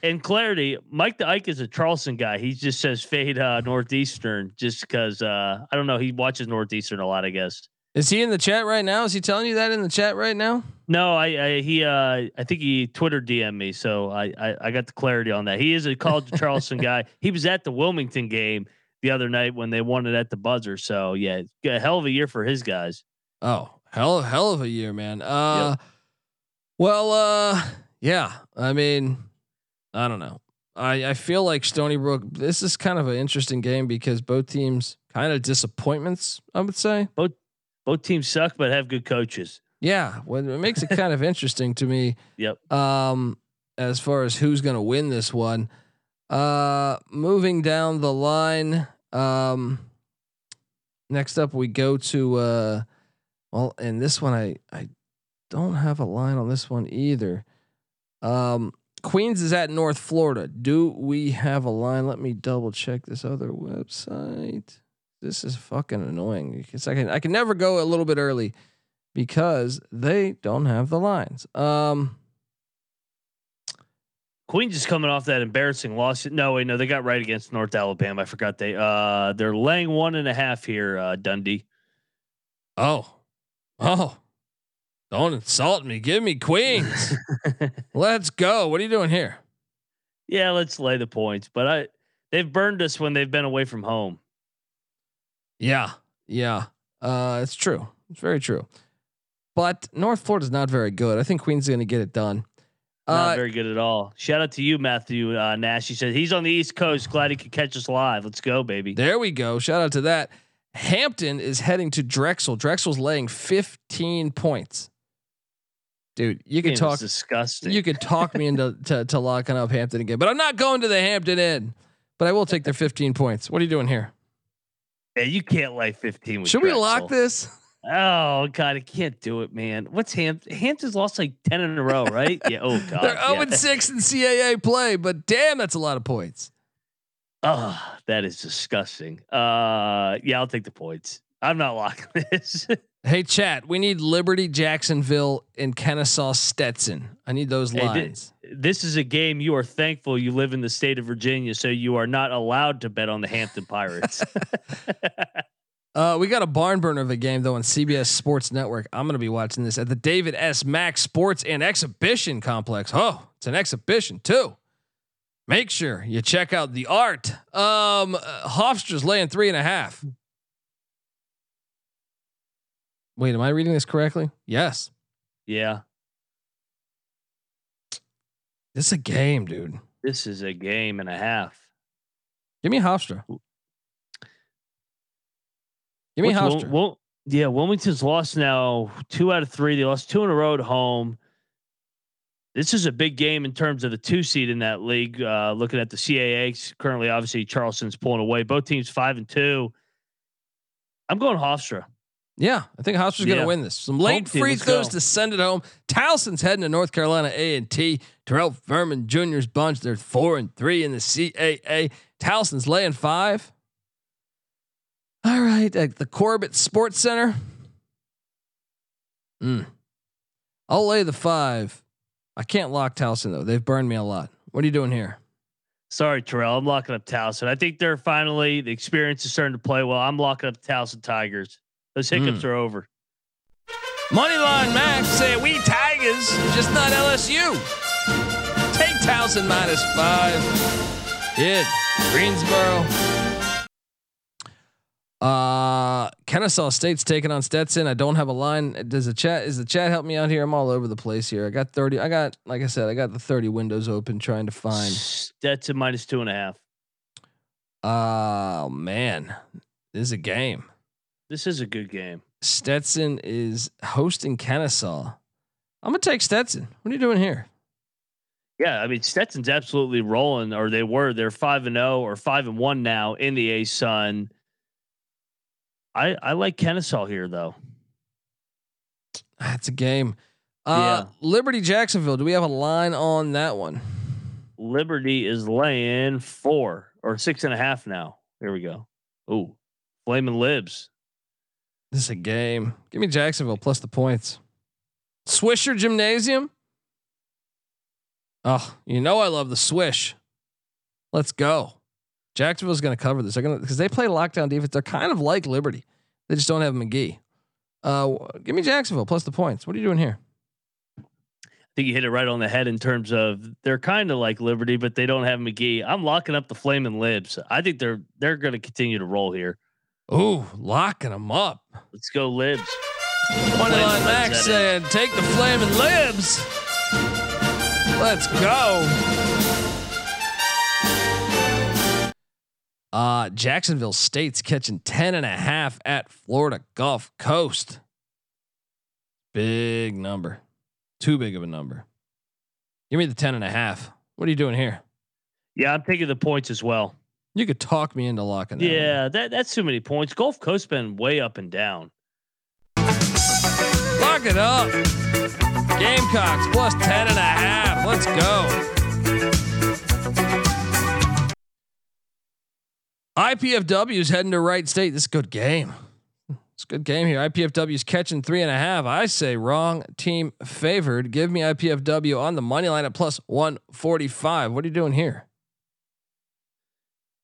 S7: And clarity, Mike the Ike is a Charleston guy. He just says fade uh, Northeastern just because uh, I don't know. He watches Northeastern a lot, I guess.
S1: Is he in the chat right now? Is he telling you that in the chat right now?
S7: No, I, I he uh I think he Twitter DM me, so I, I I got the clarity on that. He is a college Charleston (laughs) guy. He was at the Wilmington game the other night when they won it at the buzzer. So yeah, a hell of a year for his guys.
S1: Oh, hell, hell of a year, man. Uh, well, uh, yeah. I mean, I don't know. I I feel like Stony Brook. This is kind of an interesting game because both teams kind of disappointments. I would say.
S7: Both teams suck, but have good coaches.
S1: Yeah, well, it makes it kind of (laughs) interesting to me.
S7: Yep.
S1: Um, as far as who's going to win this one. Uh, moving down the line. Um, next up we go to uh, well, and this one I I don't have a line on this one either. Um, Queens is at North Florida. Do we have a line? Let me double check this other website. This is fucking annoying because I can I can never go a little bit early because they don't have the lines. Um,
S7: Queens is coming off that embarrassing loss. No, wait, no, they got right against North Alabama. I forgot they uh they're laying one and a half here, uh Dundee.
S1: oh, oh, don't insult me. Give me Queens. (laughs) Let's go. What are you doing here?
S7: Yeah, let's lay the points. But I they've burned us when they've been away from home.
S1: Yeah, yeah. Uh, it's true. It's very true. But North Florida's not very good. I think Queens is going to get it done.
S7: Not
S1: Uh,
S7: very good at all. Shout out to you, Matthew uh, Nash. He said he's on the East Coast. Glad he could catch us live. Let's go, baby.
S1: There we go. Shout out to that. Hampton is heading to Drexel. Drexel's laying 15 points. Dude, you
S7: could
S1: talk
S7: disgusting.
S1: you could talk me into (laughs) to, to locking up Hampton again, but I'm not going to the Hampton Inn. But I will take their 15 points. What are you doing here?
S7: Yeah, you can't lay 15 with
S1: Should we lock this?
S7: Oh god, I can't do it, man. What's Hampton? Hampton's lost like 10 in a row, right? yeah. Oh (laughs) god.
S1: They're 0
S7: yeah.
S1: and 6 in CAA play, but damn, that's a lot of points.
S7: Oh, that is disgusting. Uh yeah, I'll take the points. I'm not locking (laughs) this.
S1: Hey, chat, we need Liberty, Jacksonville, and Kennesaw Stetson. I need those
S7: Hey,
S1: lines.
S7: This is a game you are thankful you live in the state of Virginia, so you are not allowed to bet on the Hampton Pirates. (laughs) (laughs)
S1: Uh, we got a barn burner of a game though on CBS Sports Network. I'm gonna be watching this at the David S. Mack Sports and Exhibition Complex. Oh, it's an exhibition too. Make sure you check out the art. Um, uh, Hofstra's laying three and a half. Wait, am I reading this correctly? Yes.
S7: yeah,
S1: This is a game, dude.
S7: this is a game and a half.
S1: Give me Hofstra. Give me
S7: What's
S1: Hofstra.
S7: Wil- Wil- yeah, Wilmington's lost now two out of three. They lost two in a row at home. This is a big game in terms of the two seed in that league. Uh, looking at the CAA, currently, obviously Charleston's pulling away. Both teams five and two. I'm going Hofstra.
S1: Yeah, I think Hofstra's going to win this. Some late free throws
S7: go.
S1: to send it home. Towson's heading to North Carolina A and T. Terrell Furman Jr.'s bunch. They're four and three in the CAA. Towson's laying five. All right, at the Corbett Sports Center. Mm. I'll lay the five. I can't lock Towson though. They've burned me a lot. What are you doing here?
S7: Sorry, Terrell. I'm locking up Towson. I think they're finally the experience is starting to play well. I'm locking up the Towson Tigers. Those hiccups are over.
S1: Moneyline Max say we Tigers, just not LSU. Take Towson minus five. Yeah, Greensboro. Uh, Kennesaw State's taking on Stetson. I don't have a line. Does the chat? Is the chat help me out here? I'm all over the place here. I got thirty. I got, like I said, I got the thirty windows open trying to find.
S7: Stetson minus two and a half.
S1: Oh man, this is a game.
S7: This is a good game.
S1: Stetson is hosting Kennesaw. I'm gonna take Stetson. What are you doing here?
S7: Yeah, I mean Stetson's absolutely rolling, or they were. They're five and zero or five and one now in the A Sun. I I like Kennesaw here though.
S1: That's a game. Uh, Liberty Jacksonville. Do we have a line on that one?
S7: Liberty is laying four or six and a half now. Here we go. Ooh, flaming libs.
S1: This is a game. Give me Jacksonville plus the points. Swisher Gymnasium. Oh, you know I love the swish. Let's go. Jacksonville's going to cover this. They're going because they play lockdown defense. They're kind of like Liberty. They just don't have McGhee. Uh, give me Jacksonville plus the points. What are you doing here?
S7: I think you hit it right on the head in terms of they're kind of like Liberty, but they don't have McGhee. I'm locking up the flaming libs. I think they're they're going to continue to roll here.
S1: Ooh, locking them up.
S7: Let's go libs.
S1: Moneyline
S7: Libs
S1: Max saying, "Take the flaming libs." Let's go. Uh, Jacksonville State's catching 10 and a half at Florida Gulf Coast. Big number. Too big of a number. Give me the 10 and a half. What are you doing here?
S7: Yeah, I'm taking the points as well.
S1: You could talk me into locking that. one.
S7: Yeah, that that's too many points. Gulf Coast been way up and down.
S1: Lock it up. Gamecocks plus 10 and a half. Let's go. IPFW is heading to Wright State. This is a good game. It's a good game here. IPFW is catching three and a half. I say wrong team favored. Give me IPFW on the money line at plus 145. What are you doing here?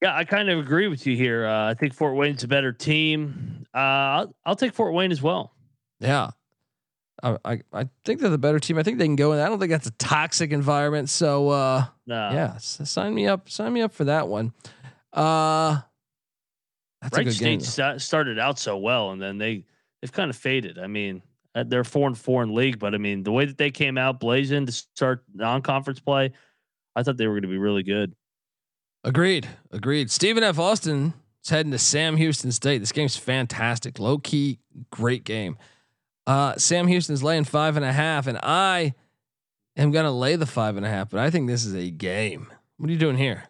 S7: Yeah, I kind of agree with you here. Uh, I think Fort Wayne's a better team. Uh, I'll, I'll take Fort Wayne as well.
S1: Yeah. I, I, I think they're the better team. I think they can go in. I don't think that's a toxic environment. So, uh,
S7: No,
S1: yeah, sign me up. Sign me up for that one. Uh, that's a
S7: Wright
S1: good game.
S7: State sta- started out so well, and then they they've kind of faded. I mean, uh, they're four and four in league, but I mean, the way that they came out blazing to start non-conference play, I thought they were going to be really good.
S1: Agreed. Agreed. Stephen F. Austin is heading to Sam Houston State. This game's fantastic. Low key, great game. Uh, Sam Houston's laying five and a half, and I am gonna lay the five and a half. But I think this is a game. What are you doing here?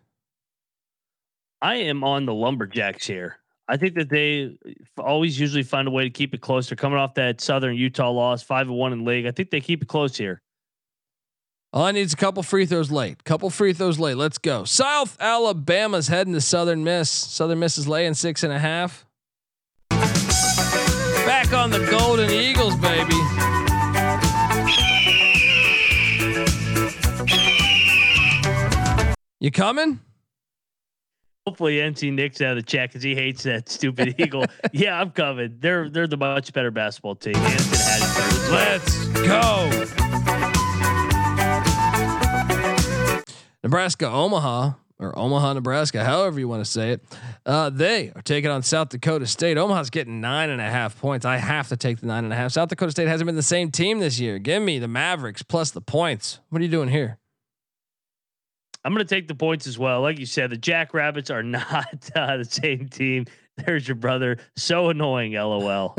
S7: I am on the Lumberjacks here. I think that they always usually find a way to keep it close. They're coming off that Southern Utah loss, five and one in league. I think they keep it close here.
S1: All I need is a couple free throws late. Couple free throws late. Let's go. South Alabama's heading to Southern Miss. Southern Miss is laying six and a half. Back on the Golden Eagles, baby. You coming?
S7: Hopefully, NC Nick's out of the chat because he hates that stupid (laughs) Eagle. Yeah, I'm coming. They're they're the much better basketball team.
S1: Let's go. Nebraska, Omaha, or Omaha, Nebraska, however you want to say it. Uh, they are taking on South Dakota State. Omaha's getting nine and a half points. I have to take the nine and a half. South Dakota State hasn't been the same team this year. Give me the Mavericks plus the points. What are you doing here?
S7: I'm going to take the points as well. Like you said, the Jackrabbits are (laughs) not uh, the same team. There's your brother. So annoying. LOL.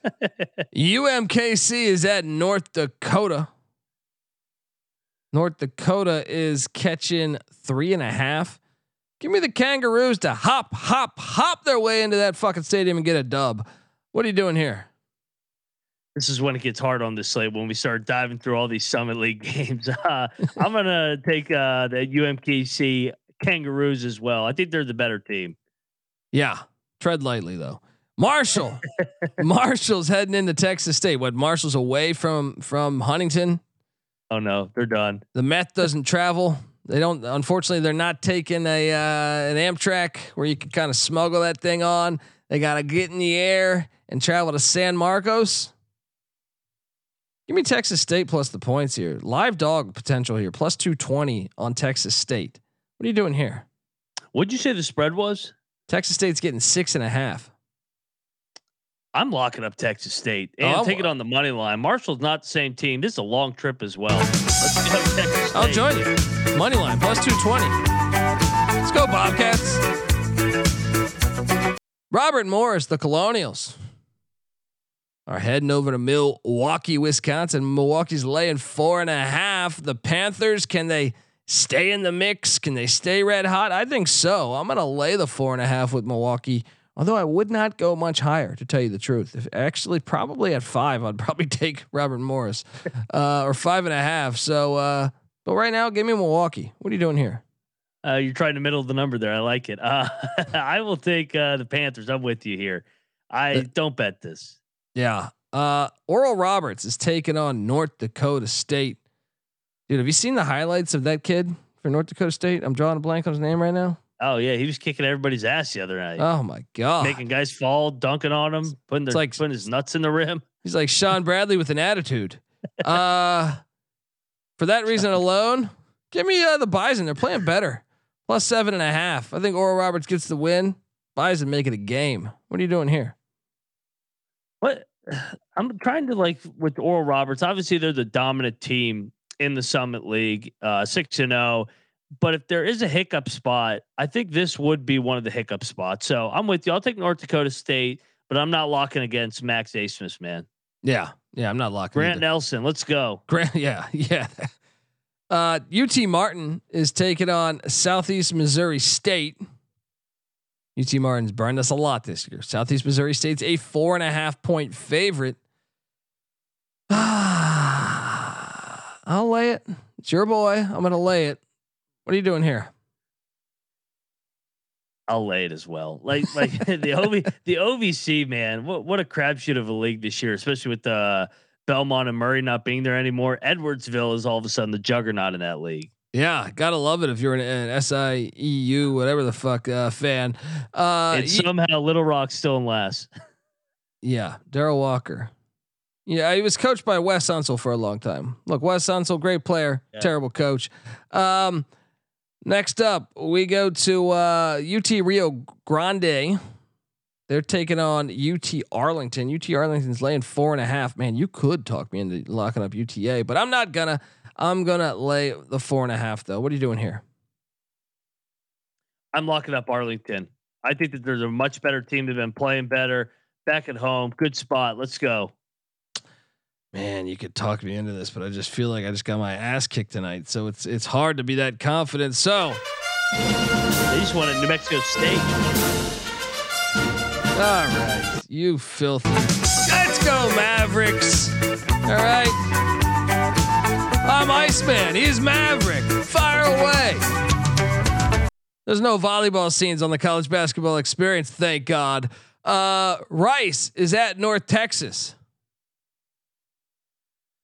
S7: (laughs)
S1: UMKC is at North Dakota. North Dakota is catching three and a half. Give me the Kangaroos to hop, hop, hop their way into that fucking stadium and get a dub. What are you doing here?
S7: this is when it gets hard on this slate when we start diving through all these Summit League (laughs) games. (laughs) Uh, I'm gonna take uh, the UMKC Kangaroos as well. I think they're the better team.
S1: Yeah, tread lightly though. Marshall, (laughs) Marshall's heading into Texas State. What Marshall's away from from Huntington.
S7: Oh no, they're done.
S1: The meth doesn't travel. They don't. Unfortunately, they're not taking a uh, an Amtrak where you can kind of smuggle that thing on. They got to get in the air and travel to San Marcos. Give me Texas State plus the points here. Live dog potential here, plus 220 on Texas State. What are you doing here?
S7: What'd you say the spread was?
S1: Texas State's getting six and a half.
S7: I'm locking up Texas State
S1: Oh,
S7: and
S1: I'm-
S7: take it on the money line. Marshall's not the same team. This is a long trip as well. Let's go (laughs)
S1: I'll join you. Money line plus 220. Let's go, Bobcats. Robert Morris, the Colonials, are heading over to Milwaukee, Wisconsin. Milwaukee's laying four and a half. The Panthers, can they stay in the mix? Can they stay red hot? I think so. I'm going to lay the four and a half with Milwaukee. Although I would not go much higher, to tell you the truth. If actually, probably at five, I'd probably (laughs) take Robert Morris, uh, or five and a half. So, uh, but right now, give me Milwaukee. What are you doing here?
S7: Uh, you're trying to middle the number there. I like it. (laughs) Uh, I will take uh, the Panthers. I'm with you here. I don't bet this.
S1: Yeah. Uh, Oral Roberts is taking on North Dakota State. Dude, have you seen the highlights of that kid for North Dakota State? I'm drawing a blank on his name right now.
S7: Oh yeah, he was kicking everybody's ass the other night,
S1: Oh my god.
S7: making guys fall, dunking on him, putting their,
S1: It's like-
S7: putting his nuts in the rim.
S1: He's like Shawn Bradley with an attitude. (laughs) Uh, for that reason alone, give me uh, the Bison. They're playing better. Plus seven and a half. I think Oral Roberts gets the win. Bison make it a game. What are you doing here?
S7: What (sighs) I'm trying to like with Oral Roberts. Obviously, they're the dominant team in the Summit League, uh, six and zero. But if there is a hiccup spot, I think this would be one of the hiccup spots. So I'm with you. I'll take North Dakota State, but I'm not locking against Max Abmas, man.
S1: Yeah, yeah. I'm not locking.
S7: Grant
S1: either.
S7: Nelson, let's go.
S1: Grant, (laughs) yeah, yeah. Uh, UT Martin is taking on Southeast Missouri State. UT Martin's burned us a lot this year. Southeast Missouri State's a four and a half point favorite. (sighs) I'll lay it. It's your boy. I'm gonna lay it. What are you doing here?
S7: I'll lay it as well. Like like (laughs) the OV the OVC man, what what a crapshoot of a league this year, especially with the Belmont and Murray not being there anymore. Edwardsville is all of a sudden the juggernaut in that league.
S1: Yeah, gotta love it if you're an, an SIEU, whatever the fuck uh, fan. Uh,
S7: and
S1: y-
S7: somehow Little Rock's still in last.
S1: Yeah, Darrell Walker. Yeah, he was coached by Wes Unseld for a long time. Look, Wes Unseld, great player,
S7: Yeah.
S1: terrible coach. Um, next up, we go to uh, UT Rio Grande. They're taking on UT Arlington. UT Arlington's laying four and a half. Man, you could talk me into locking up UTA, but I'm not gonna. I'm gonna lay the four and a half though. What are you doing here?
S7: I'm locking up Arlington. I think that there's a much better team. They've been playing better. Back at home, good spot. Let's go.
S1: Man, you could talk me into this, but I just feel like I just got my ass kicked tonight. So it's it's hard to be that confident. So
S7: They just at New Mexico State.
S1: All right, you filthy. Let's go, Mavericks. All right. I'm Iceman. He's Maverick. Fire away. There's no volleyball scenes on the college basketball experience, thank God. Uh, Rice is at North Texas.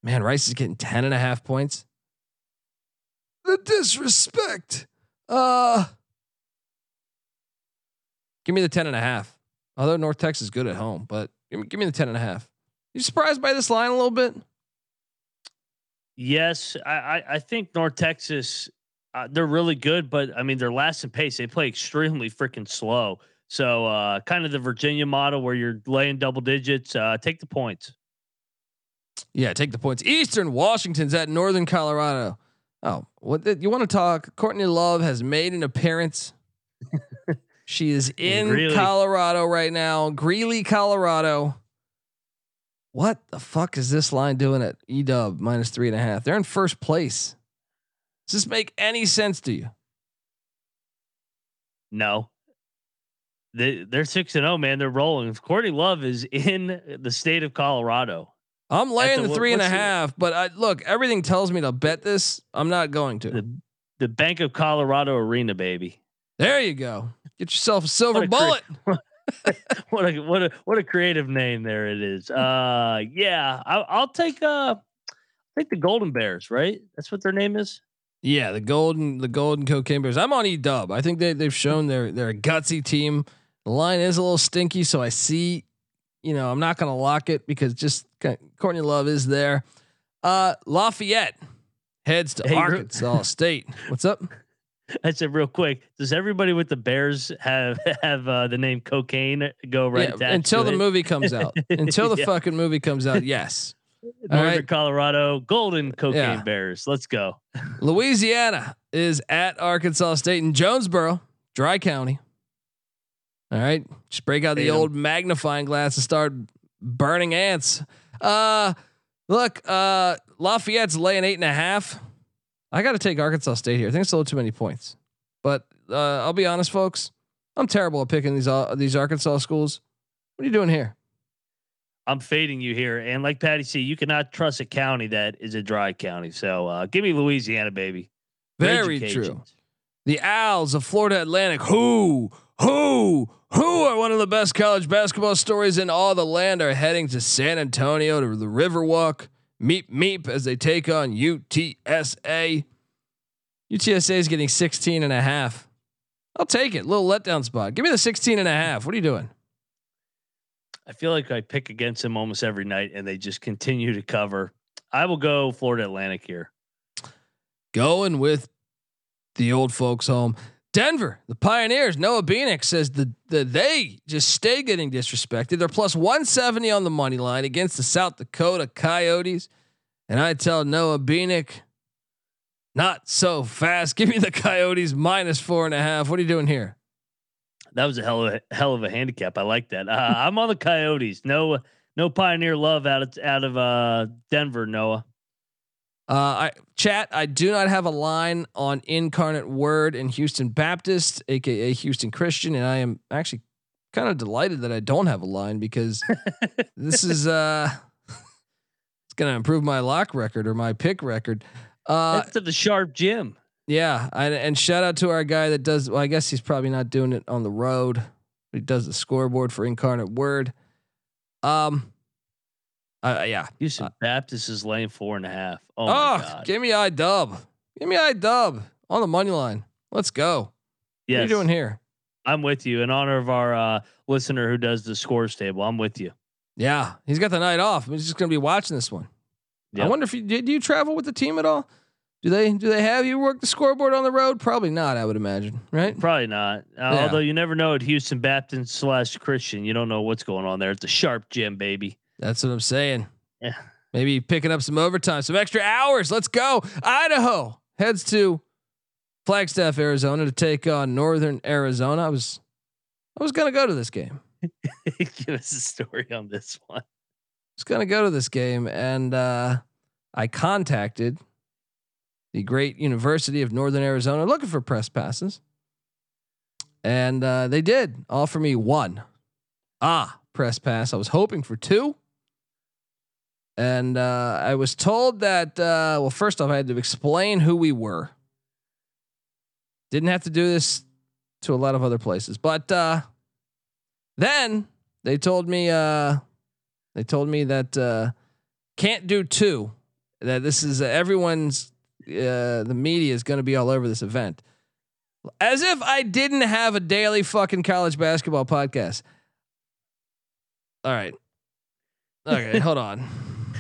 S1: Man, Rice is getting 10 and a half points. The disrespect. Uh, give me the 10 and a half. Although North Texas is good at home, but give me, give me the 10 and a half. You surprised by this line a little bit?
S7: Yes, I, I, I think North Texas, uh, they're really good, but I mean, they're last in pace. They play extremely freaking slow. So, uh, kind of the Virginia model where you're laying double digits. Uh, take the points.
S1: Yeah, take the points. Eastern Washington's at Northern Colorado. Oh, what the, you want to talk? Courtney Love has made an appearance. (laughs) she is in
S7: Greeley.
S1: Colorado right now, Greeley, Colorado. What the fuck is this line doing at Edub minus three and a half? They're in first place. Does this make any sense to you?
S7: No. They, they're six and zero, man. They're rolling. Courtney Love is in the state of Colorado.
S1: I'm laying
S7: the-
S1: the three and a
S7: the-
S1: but I look, everything tells me to bet this. I'm not going to.
S7: The the Bank of Colorado Arena, baby.
S1: There you go. Get yourself a silver
S7: What a cre-
S1: bullet. (laughs)
S7: what a what a what a creative name there it is. (laughs) Uh, yeah, I'll, I'll take uh, I think the Golden Bears. Right, that's what their name is.
S1: Yeah, the golden the golden cocaine bears. I'm on E Dub. I think they they've shown they're they're a gutsy team. The line is a little stinky, so I see. You know, I'm not going to lock it because just Courtney Love is there. Uh, Lafayette heads to
S7: Hey,
S1: Arkansas (laughs) State. What's up?
S7: I said real quick. Does everybody with the Bears have (laughs) have uh, the name cocaine go right
S1: Yeah, until the
S7: it?
S1: movie comes out. (laughs) Until the
S7: Yeah.
S1: fucking movie comes out. Yes.
S7: Northern
S1: right.
S7: Colorado Golden Cocaine
S1: Yeah.
S7: Bears. Let's go.
S1: Louisiana is at Arkansas State in Jonesboro, Dry County. All right, just break out the old magnifying glass and start burning ants. Uh, look, uh, Lafayette's laying eight and a half. I got to take Arkansas State here. I think it's a little too many points. But uh, I'll be honest, folks. I'm terrible at picking these uh, these Arkansas schools. What are you doing here?
S7: I'm fading you here, and like Patty C, you cannot trust a county that is a dry county. So uh, give me Louisiana, baby.
S1: Very true. The Owls of Florida Atlantic, who, who, who are one of the best college basketball stories in all the land, are heading to San Antonio to the Riverwalk. Meep meep as they take on UTSA. UTSA is getting 16 and a half. I'll take it. Little letdown spot. Give me the 16 and a half. What are you doing?
S7: I feel like I pick against them almost every night, and they just continue to cover. I will go Florida Atlantic here.
S1: Going with the old folks home. Denver, the Pioneers, Noah Beanick says that the, they just stay getting disrespected. They're plus 170 on the money line against the South Dakota Coyotes. And I tell Noah Beanick, not so fast. Give me the Coyotes minus four and a half. What are you doing here?
S7: That was a hell of a hell of a handicap. I like that. Uh, I'm on the Coyotes. No, no Pioneer love out of out of uh, Denver. Noah.
S1: Uh, I chat. I do not have a line on Incarnate Word and Houston Baptist, aka Houston Christian, and I am actually kind of delighted that I don't have a line because (laughs) this is uh, (laughs) it's gonna improve my lock record or my pick record. Uh,
S7: That's to the sharp Jim.
S1: yeah, I, and shout out to our guy that does. Well, I guess he's probably not doing it on the road. He does the scoreboard for Incarnate Word. Um, uh, yeah.
S7: Houston Baptist is laying four and a half. Oh,
S1: Oh,
S7: my god.
S1: give me I dub. Give me I dub on the money line. Let's go. What are you doing here?
S7: I'm with you. In honor of our uh, listener who does the scores table, I'm with you.
S1: Yeah, he's got the night off. He's just gonna be watching this one. I wonder if you did. You travel with the team at all? Do they do they have you work the scoreboard on the road? Probably not. I would imagine. Right?
S7: Probably not. Uh,
S1: Yeah.
S7: Although you never know at Houston Baptist slash Christian, you don't know what's going on there. It's a sharp Jim, baby.
S1: That's what I'm saying.
S7: Yeah.
S1: Maybe picking up some overtime, some extra hours. Let's go. Idaho heads to Flagstaff, Arizona to take on Northern Arizona. I was I was gonna go to this game. (laughs)
S7: Give us a story on this one.
S1: I was gonna go to this game, and uh, I contacted the great University of Northern Arizona looking for press passes, and uh, they did offer me one. Ah, press pass. I was hoping for two, and uh, I was told that uh, well, first off, I had to explain who we were. Didn't have to do this to a lot of other places, but uh, then they told me. Uh, they told me that uh, can't do two. That this is uh, everyone's. Uh, the media is going to be all over this event. As if I didn't have a daily fucking college basketball podcast. All right. Okay, (laughs) hold on.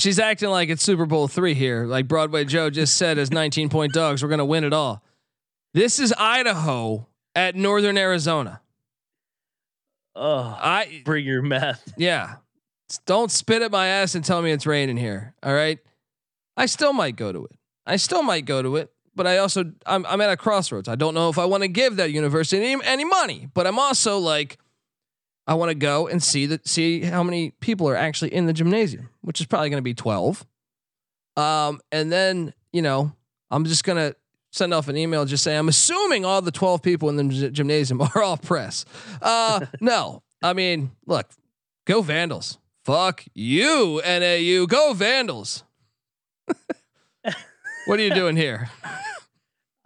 S1: she's acting like it's Super Bowl three here. Like Broadway Joe just said, as 19 point dogs, we're going to win it all. This is Idaho at Northern Arizona.
S7: Oh,
S1: I
S7: bring your meth.
S1: yeah. Don't spit at my ass and tell me it's raining here. All right. I still might go to it. I still might go to it, but I also I'm I'm at a crossroads. I don't know if I want to give that university any, any money, but I'm also like I want to go and see that see how many people are actually in the gymnasium, which is probably going to be 12. Um and then, you know, I'm just going to send off an email just saying I'm assuming all the 12 people in the gymnasium (laughs) are all press. Uh no. I mean, look, go Vandals. Fuck you, NAU. Go Vandals. (laughs) what are you doing here? (laughs)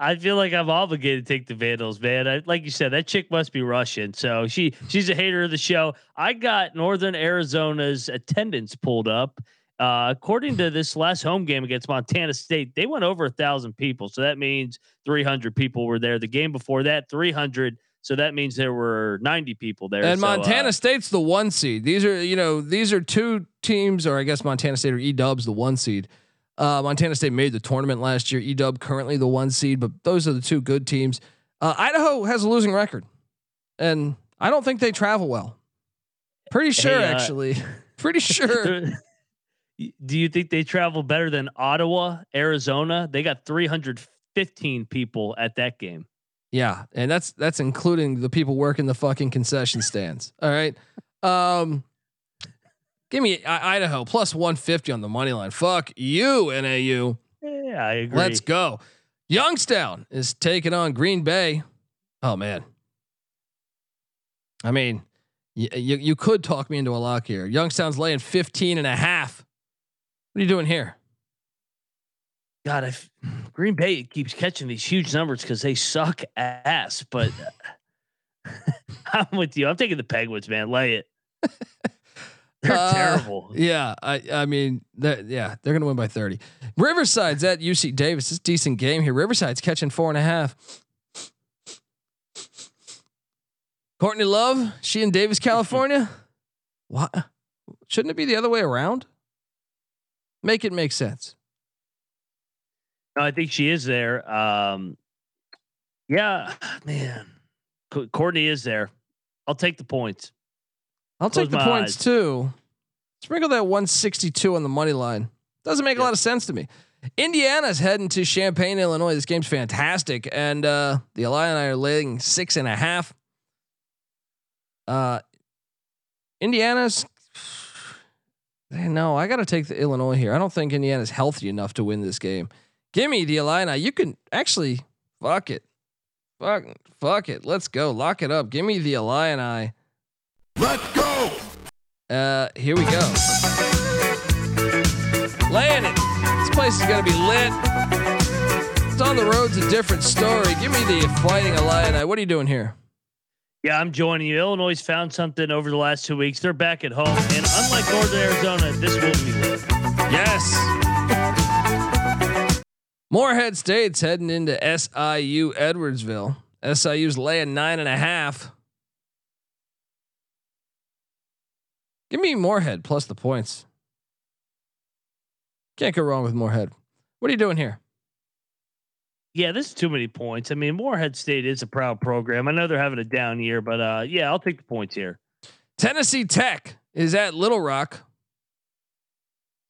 S7: I feel like I'm obligated to take the Vandals, man. I, like you said, that chick must be Russian, so she she's a hater of the show. I got Northern Arizona's attendance pulled up. Uh, according to this last home game against Montana State, they went over a thousand people, so that means 300 people were there. The game before that, 300, so that means there were 90 people there.
S1: And
S7: So, uh,
S1: Montana State's the one seed. These are, you know, these are two teams, or I guess Montana State or E Dub's the one seed. Uh, Montana State made the tournament last year. E Dub currently the one seed, but those are the two good teams. Uh, Idaho has a losing record, and I don't think they travel well. Pretty sure,
S7: uh,
S1: actually. (laughs) Pretty sure. (laughs)
S7: Do you think they travel better than Ottawa, Arizona? They got 315 people at that game.
S1: Yeah, and that's that's including the people working the fucking concession stands. All right. Um give me Idaho plus 150 on the money line. Fuck you, NAU.
S7: Yeah, I agree.
S1: Let's go. Youngstown is taking on Green Bay. Oh man. I mean, y- you you could talk me into a lock here. Youngstown's laying 15 and a half. What are you doing here?
S7: God, if Green Bay keeps catching these huge numbers because they suck ass, but (laughs) I'm with you. I'm taking the Penguins, man. Lay it. (laughs) (laughs) They're
S1: Uh,
S7: terrible.
S1: Yeah, I I mean, that yeah, they're gonna win by thirty. Riverside's at UC Davis. It's a decent game here. Riverside's catching four and a half. Courtney Love, she in Davis, (laughs) California. What? Shouldn't it be the other way around? Make it make sense.
S7: No, I think she is there. Um, yeah, (sighs) man. Courtney is there. I'll take the points.
S1: I'll
S7: Close
S1: take the points
S7: eyes.
S1: too. Sprinkle that 162 on the money line. Doesn't make a lot of sense to me. Indiana's heading to Champaign, Illinois. This game's fantastic. And uh the Illini are laying six and a half. Uh Indiana's (sighs) no, I gotta take the Illinois here. I don't think Indiana's healthy enough to win this game. Give me the Illini. You can actually fuck it. Fuck fuck it. Let's go. Lock it up. Give me the Illini.
S5: Let's go!
S1: Uh, here we go. Laying it. This place is gonna be lit. It's on the road's a different story. Give me the fighting Illini. What are you doing here?
S7: Yeah, I'm joining you. Illinois found something over the last two weeks. They're back at home, and unlike Northern Arizona, this will be lit.
S1: Yes. Morehead State's heading into SIU Edwardsville. SIU's laying nine and a half. Give me Morehead plus the points. Can't go wrong with Morehead. What are you doing here?
S7: Yeah, this is too many points. I mean, Morehead State is a proud program. I know they're having a down year, but uh, yeah, I'll take the points here.
S1: Tennessee Tech is at Little Rock.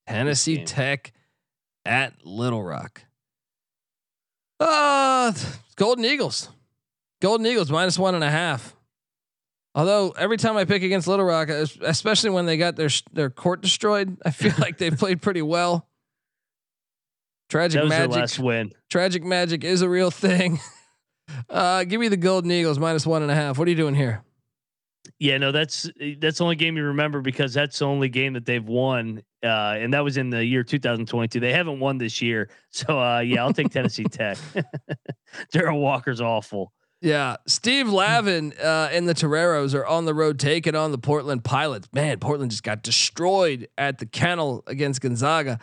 S1: Tennessee. Tech at Little Rock. Uh Golden Eagles. Golden Eagles minus one and a half. Although every time I pick against Little Rock, especially when they got their their court destroyed, I feel like they've played pretty well. Tragic
S7: That was their
S1: magic.
S7: last win.
S1: Tragic magic is a real thing. (laughs) Uh, give me the Golden Eagles minus one and a half. What are you doing here?
S7: Yeah, no, that's that's the only game you remember because that's the only game that they've won, uh, and that was in the year 2022. They haven't won this year, so uh, yeah, I'll take Tennessee Tech. (laughs) Darrell Walker's awful.
S1: Yeah, Steve Lavin uh, and the Toreros are on the road taking on the Portland Pilots. Man, Portland just got destroyed at the kennel against Gonzaga.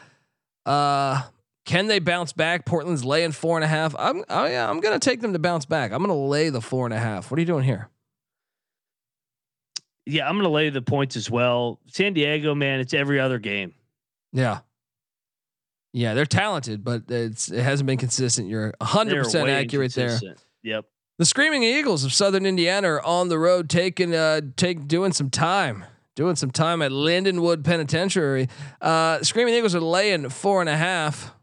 S1: Uh, can they bounce back? Portland's laying four and a half. I'm, oh yeah, I'm gonna take them to bounce back. I'm gonna lay the four and a half. What are you doing here?
S7: Yeah, I'm going to lay the points as well. San Diego, man, it's every other game.
S1: Yeah. Yeah, they're talented, but it's it hasn't been consistent. You're 100% accurate there.
S7: Yep.
S1: The Screaming Eagles of Southern Indiana are on the road taking uh take doing some time. Doing some time at Lindenwood Penitentiary. Uh Screaming Eagles are laying four and a half.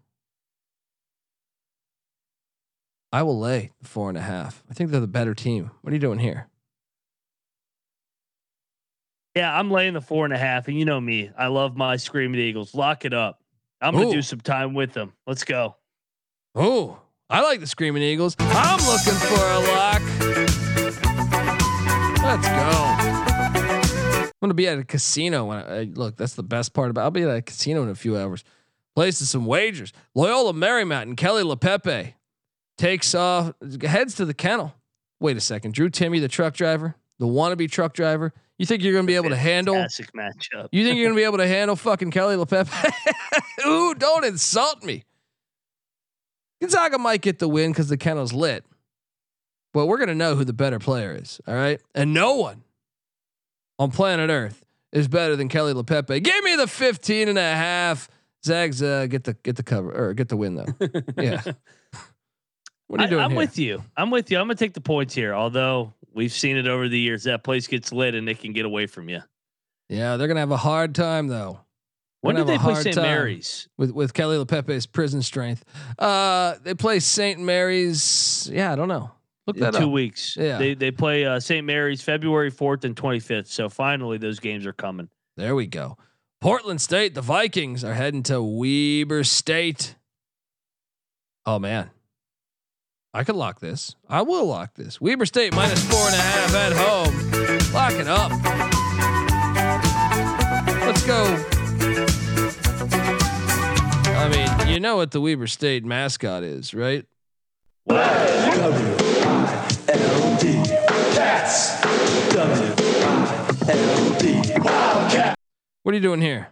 S1: I will lay four and a half. I think they're the better team. What are you doing here?
S7: Yeah, I'm laying the four and a half, and you know me, I love my Screaming Eagles. Lock it up. I'm gonna
S1: Ooh.
S7: do some time with them. Let's go.
S1: Oh, I like the Screaming Eagles. I'm looking for a lock. Let's go. I'm gonna be at a casino when I, I look. That's the best part about. I'll be at a casino in a few hours. Places some wagers. Loyola Marymount and Keli Leaupepe takes off, heads to the kennel. Wait a second, Drew Timme, the truck driver, the wannabe truck driver. You think you're gonna be able to handle?
S7: Classic matchup.
S1: You think you're gonna be able to handle fucking Keli Leaupepe? (laughs) Ooh, don't insult me. Gonzaga might get the win because the kennel's lit. But we're gonna know who the better player is. All right. And no one on planet Earth is better than Keli Leaupepe. Give me the 15 and a half. Zags, uh, get the get the cover or get the win though. (laughs) Yeah. What are you doing?
S7: I, am with you. I'm with you. I'm gonna take the points here. Although we've seen it over the years, that place gets lit and it can get away from you.
S1: Yeah, they're gonna have a hard time though.
S7: When
S1: Gonna
S7: did they play
S1: hard
S7: St. Mary's?
S1: with with Keli Leaupepe's prison strength? Uh, they play St. Mary's. Yeah, I don't know. Look
S7: In
S1: that
S7: two
S1: up.
S7: weeks.
S1: Yeah.
S7: They they play uh, St. Mary's February 4th and 25th. So finally, those games are coming.
S1: There we go. Portland State, the Vikings are heading to Weber State. Oh man. I could lock this. I will lock this. Weber State minus four and a half at home. Lock it up. Let's go. You know what the Weber State mascot is, right? What are you doing here?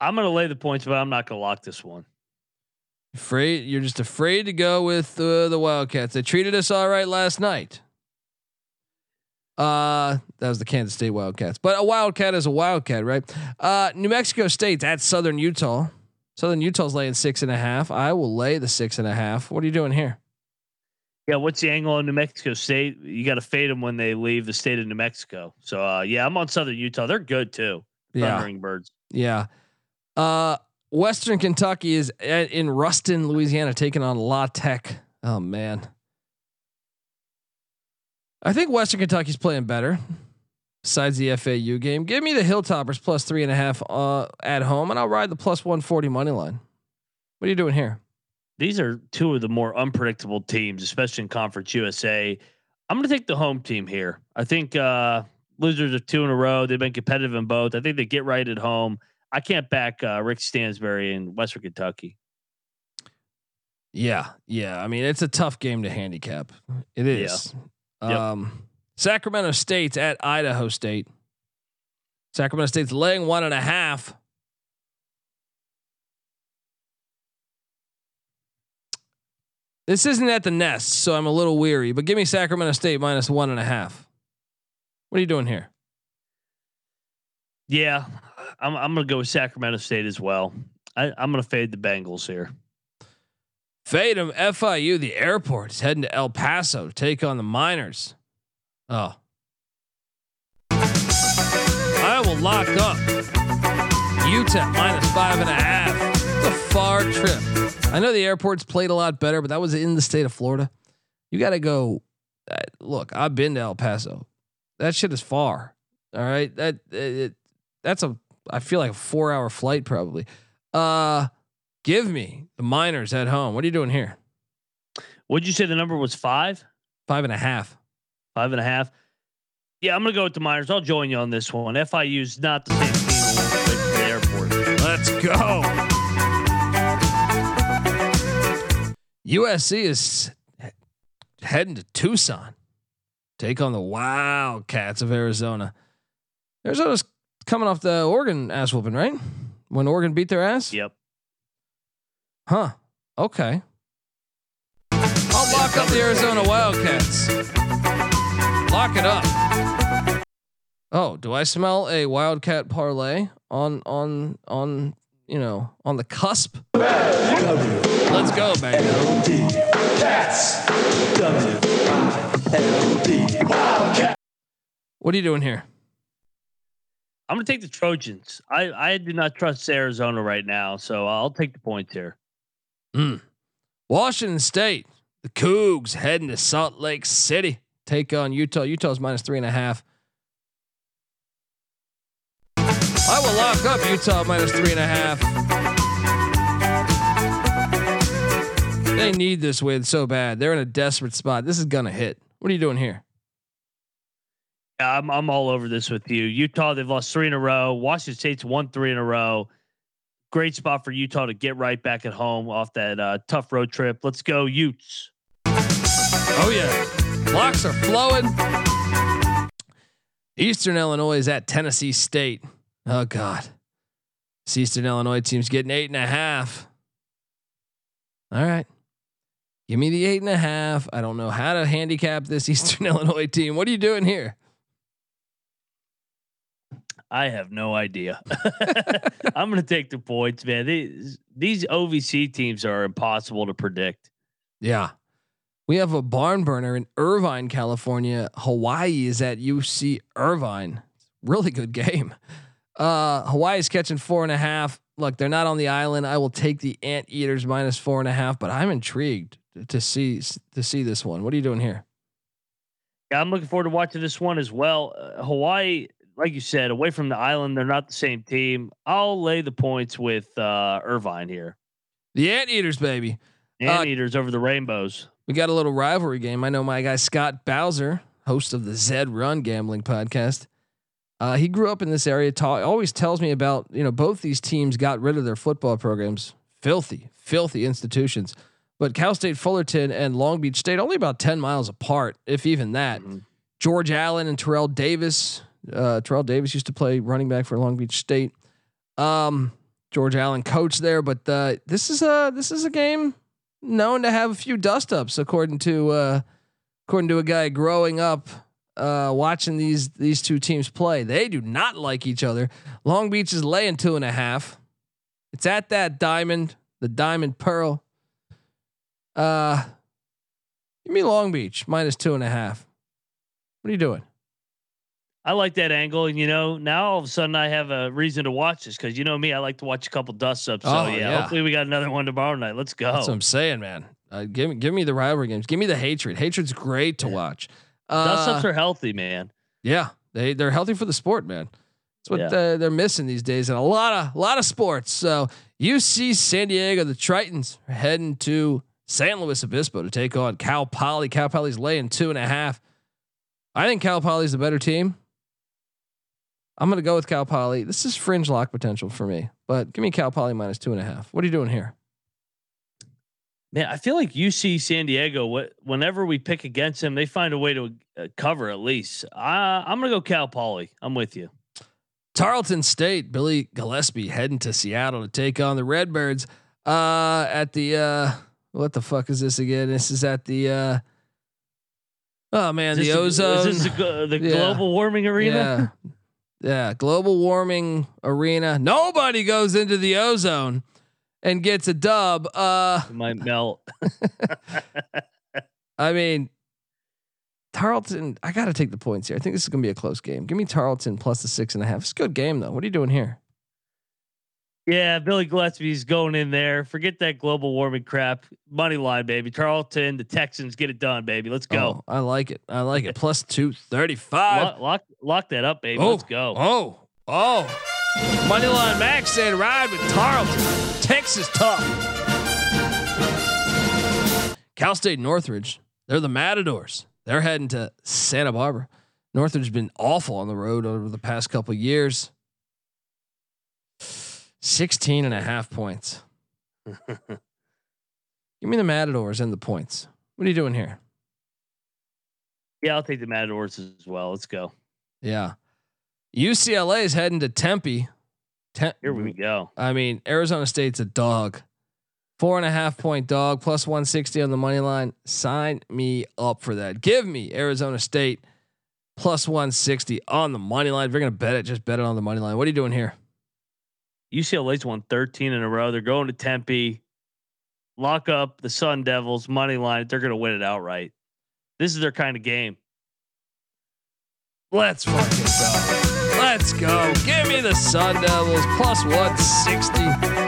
S7: I'm gonna lay the points, but I'm not gonna lock this one.
S1: Afraid you're just afraid to go with uh, the Wildcats. They treated us all right last night. Uh, that was the Kansas State Wildcats. But a Wildcat is a Wildcat, right? Uh, New Mexico State's at Southern Utah. Southern Utah's laying six and a half. I will lay the six and a half. What are you doing here?
S7: Yeah, what's the angle on New Mexico State? You got to fade them when they leave the state of New Mexico. So uh, yeah, I'm on Southern Utah. They're good too.
S1: Yeah.
S7: Thundering Birds.
S1: Yeah. Uh, Western Kentucky is at, in Ruston, Louisiana, taking on La Tech. Oh man. I think Western Kentucky's playing better. Besides the FAU game, give me the Hilltoppers plus three and a half uh, at home, and I'll ride the plus one forty money line. What are you doing here?
S7: These are two of the more unpredictable teams, especially in Conference USA. I'm going to take the home team here. I think uh, losers are two in a row. They've been competitive in both. I think they get right at home. I can't back uh, Rick Stansbury in Western Kentucky.
S1: Yeah, yeah. I mean, it's a tough game to handicap. It is.
S7: Yep.
S1: Um, Sacramento State's at Idaho State. Sacramento State's laying one and a half. This isn't at the nest, so I'm a little weary. But give me Sacramento State minus one and a half. What are you doing here?
S7: Yeah, I'm, I'm going to go with Sacramento State as well. I, I'm going to fade the Bengals here.
S1: Fade them. FIU, the airport, is heading to El Paso to take on the Miners. Oh. I will lock up UTEP minus five and a half. It's a far trip. I know the airport's played a lot better, but that was in the state of Florida. You got to go. Uh, look, I've been to El Paso. That shit is far. All right, that it, that's a. I feel like a four hour flight probably. Uh, give me the Miners at home. What are you doing here?
S7: What'd you say the number was five?
S1: Five and a half.
S7: Five and a half. Yeah, I'm gonna go with the Miners. I'll join you on this one. FIU's not the same team the airport.
S1: Let's go. USC is heading to Tucson. Take on the Wildcats of Arizona. Arizona's coming off the Oregon ass whooping, right? When Oregon beat their ass?
S7: Yep.
S1: Huh. Okay. I'll lock up the Arizona Wildcats. Lock it up. Oh, do I smell a Wildcat parlay on on on you know on the cusp? Let's go, baby. What are you doing here?
S7: I'm gonna take the Trojans. I I do not trust Arizona right now, so I'll take the points here.
S1: Mm. Washington State, the Cougs heading to Salt Lake City. Take on Utah. Utah's minus three and a half. I will lock up Utah minus three and a half. They need this win so bad. They're in a desperate spot. This is gonna hit. What are you doing here?
S7: Yeah, I'm I'm all over this with you. Utah, they've lost three in a row. Washington State's won three in a row. Great spot for Utah to get right back at home off that uh, tough road trip. Let's go, Utes.
S1: Oh yeah, locks are flowing. Eastern Illinois is at Tennessee State. Oh God, this Eastern Illinois team's getting eight and a half. All right, give me the eight and a half. I don't know how to handicap this (laughs) Eastern Illinois team. What are you doing here?
S7: I have no idea. (laughs) I'm going to take the points, man. These these OVC teams are impossible to predict.
S1: Yeah. We have a barn burner in Irvine, California. Hawaii is at UC Irvine. Really good game. Uh, Hawaii is catching four and a half. Look, they're not on the island. I will take the Anteaters minus four and a half, but I'm intrigued to see to see this one. What are you doing here?
S7: Yeah, I'm looking forward to watching this one as well. Uh, Hawaii, like you said, away from the island, they're not the same team. I'll lay the points with uh, Irvine here.
S1: The Anteaters, baby.
S7: Anteaters uh, over the Rainbows.
S1: We got a little rivalry game. I know my guy Scott Bowser, host of the Zed Run Gambling Podcast. Uh, he grew up in this area. Ta- always tells me about you know both these teams got rid of their football programs. Filthy, filthy institutions. But Cal State Fullerton and Long Beach State only about ten miles apart, if even that. Mm-hmm. George Allen and Terrell Davis. Uh, Terrell Davis used to play running back for Long Beach State. Um, George Allen coached there, but uh, this is a this is a game known to have a few dust ups, according to uh, according to a guy growing up uh, watching these these two teams play. They do not like each other. Long Beach is laying two and a half. It's at that diamond, the diamond pearl. Uh, give me Long Beach minus two and a half. What are you doing?
S7: I like that angle, and you know, now all of a sudden I have a reason to watch this because you know me, I like to watch a couple dust ups. So oh, yeah, yeah, hopefully we got another one tomorrow night. Let's go.
S1: That's what I'm saying, man. Uh, give me, give me the rivalry games. Give me the hatred. Hatred's great to yeah. watch.
S7: Uh, dust ups are healthy, man.
S1: Yeah, they they're healthy for the sport, man. That's what yeah. uh, they're missing these days in a lot of a lot of sports. So UC San Diego, the Tritons are heading to San Luis Obispo to take on Cal Poly. Cal Poly's laying two and a half. I think Cal Poly's the better team. I'm going to go with Cal Poly. This is fringe lock potential for me, but give me Cal Poly minus two and a half. What are you doing here?
S7: Man, I feel like UC San Diego. What whenever we pick against them, they find a way to uh, cover at least. I, I'm going to go Cal Poly. I'm with you.
S1: Tarleton State, Billy Gillispie heading to Seattle to take on the Redbirds. Uh, at the uh, what the fuck is this again? This is at the uh, oh man, the ozone.
S7: Is this the, the (laughs) yeah. global warming arena?
S1: Yeah. (laughs) Yeah, global warming arena. Nobody goes into the ozone and gets a dub. Uh,
S7: it might melt. (laughs) (laughs)
S1: I mean, Tarleton. I got to take the points here. I think this is gonna be a close game. Give me Tarleton plus the six and a half. It's a good game though. What are you doing here?
S7: Yeah, Billy Gillispie's going in there. Forget that global warming crap. Money line, baby. Tarleton, the Texans get it done, baby. Let's go.
S1: Oh, I like it. I like it. Plus two thirty five.
S7: Lock, lock, lock that up, baby. Oh, Let's go.
S1: Oh, oh. Moneyline Max said ride with Tarleton. Texas tough. Cal State Northridge, they're the Matadors. They're heading to Santa Barbara. Northridge's been awful on the road over the past couple years. 16 and a half points. (laughs) Give me the Matadors and the points. What are you doing here?
S7: Yeah, I'll take the Matadors as well. Let's go.
S1: Yeah. UCLA is heading to Tempe. Tem-
S7: Here we go.
S1: I mean, Arizona State's a dog. Four and a half point dog, plus 160 on the money line. Sign me up for that. Give me Arizona State plus 160 on the money line. If you're going to bet it, just bet it on the money line. What are you doing here?
S7: UCLA's won 13 in a row. They're going to Tempe. Lock up the Sun Devils money line. They're going to win it outright. This is their kind of game.
S1: Let's fucking go. Let's go. Give me the Sun Devils plus 160.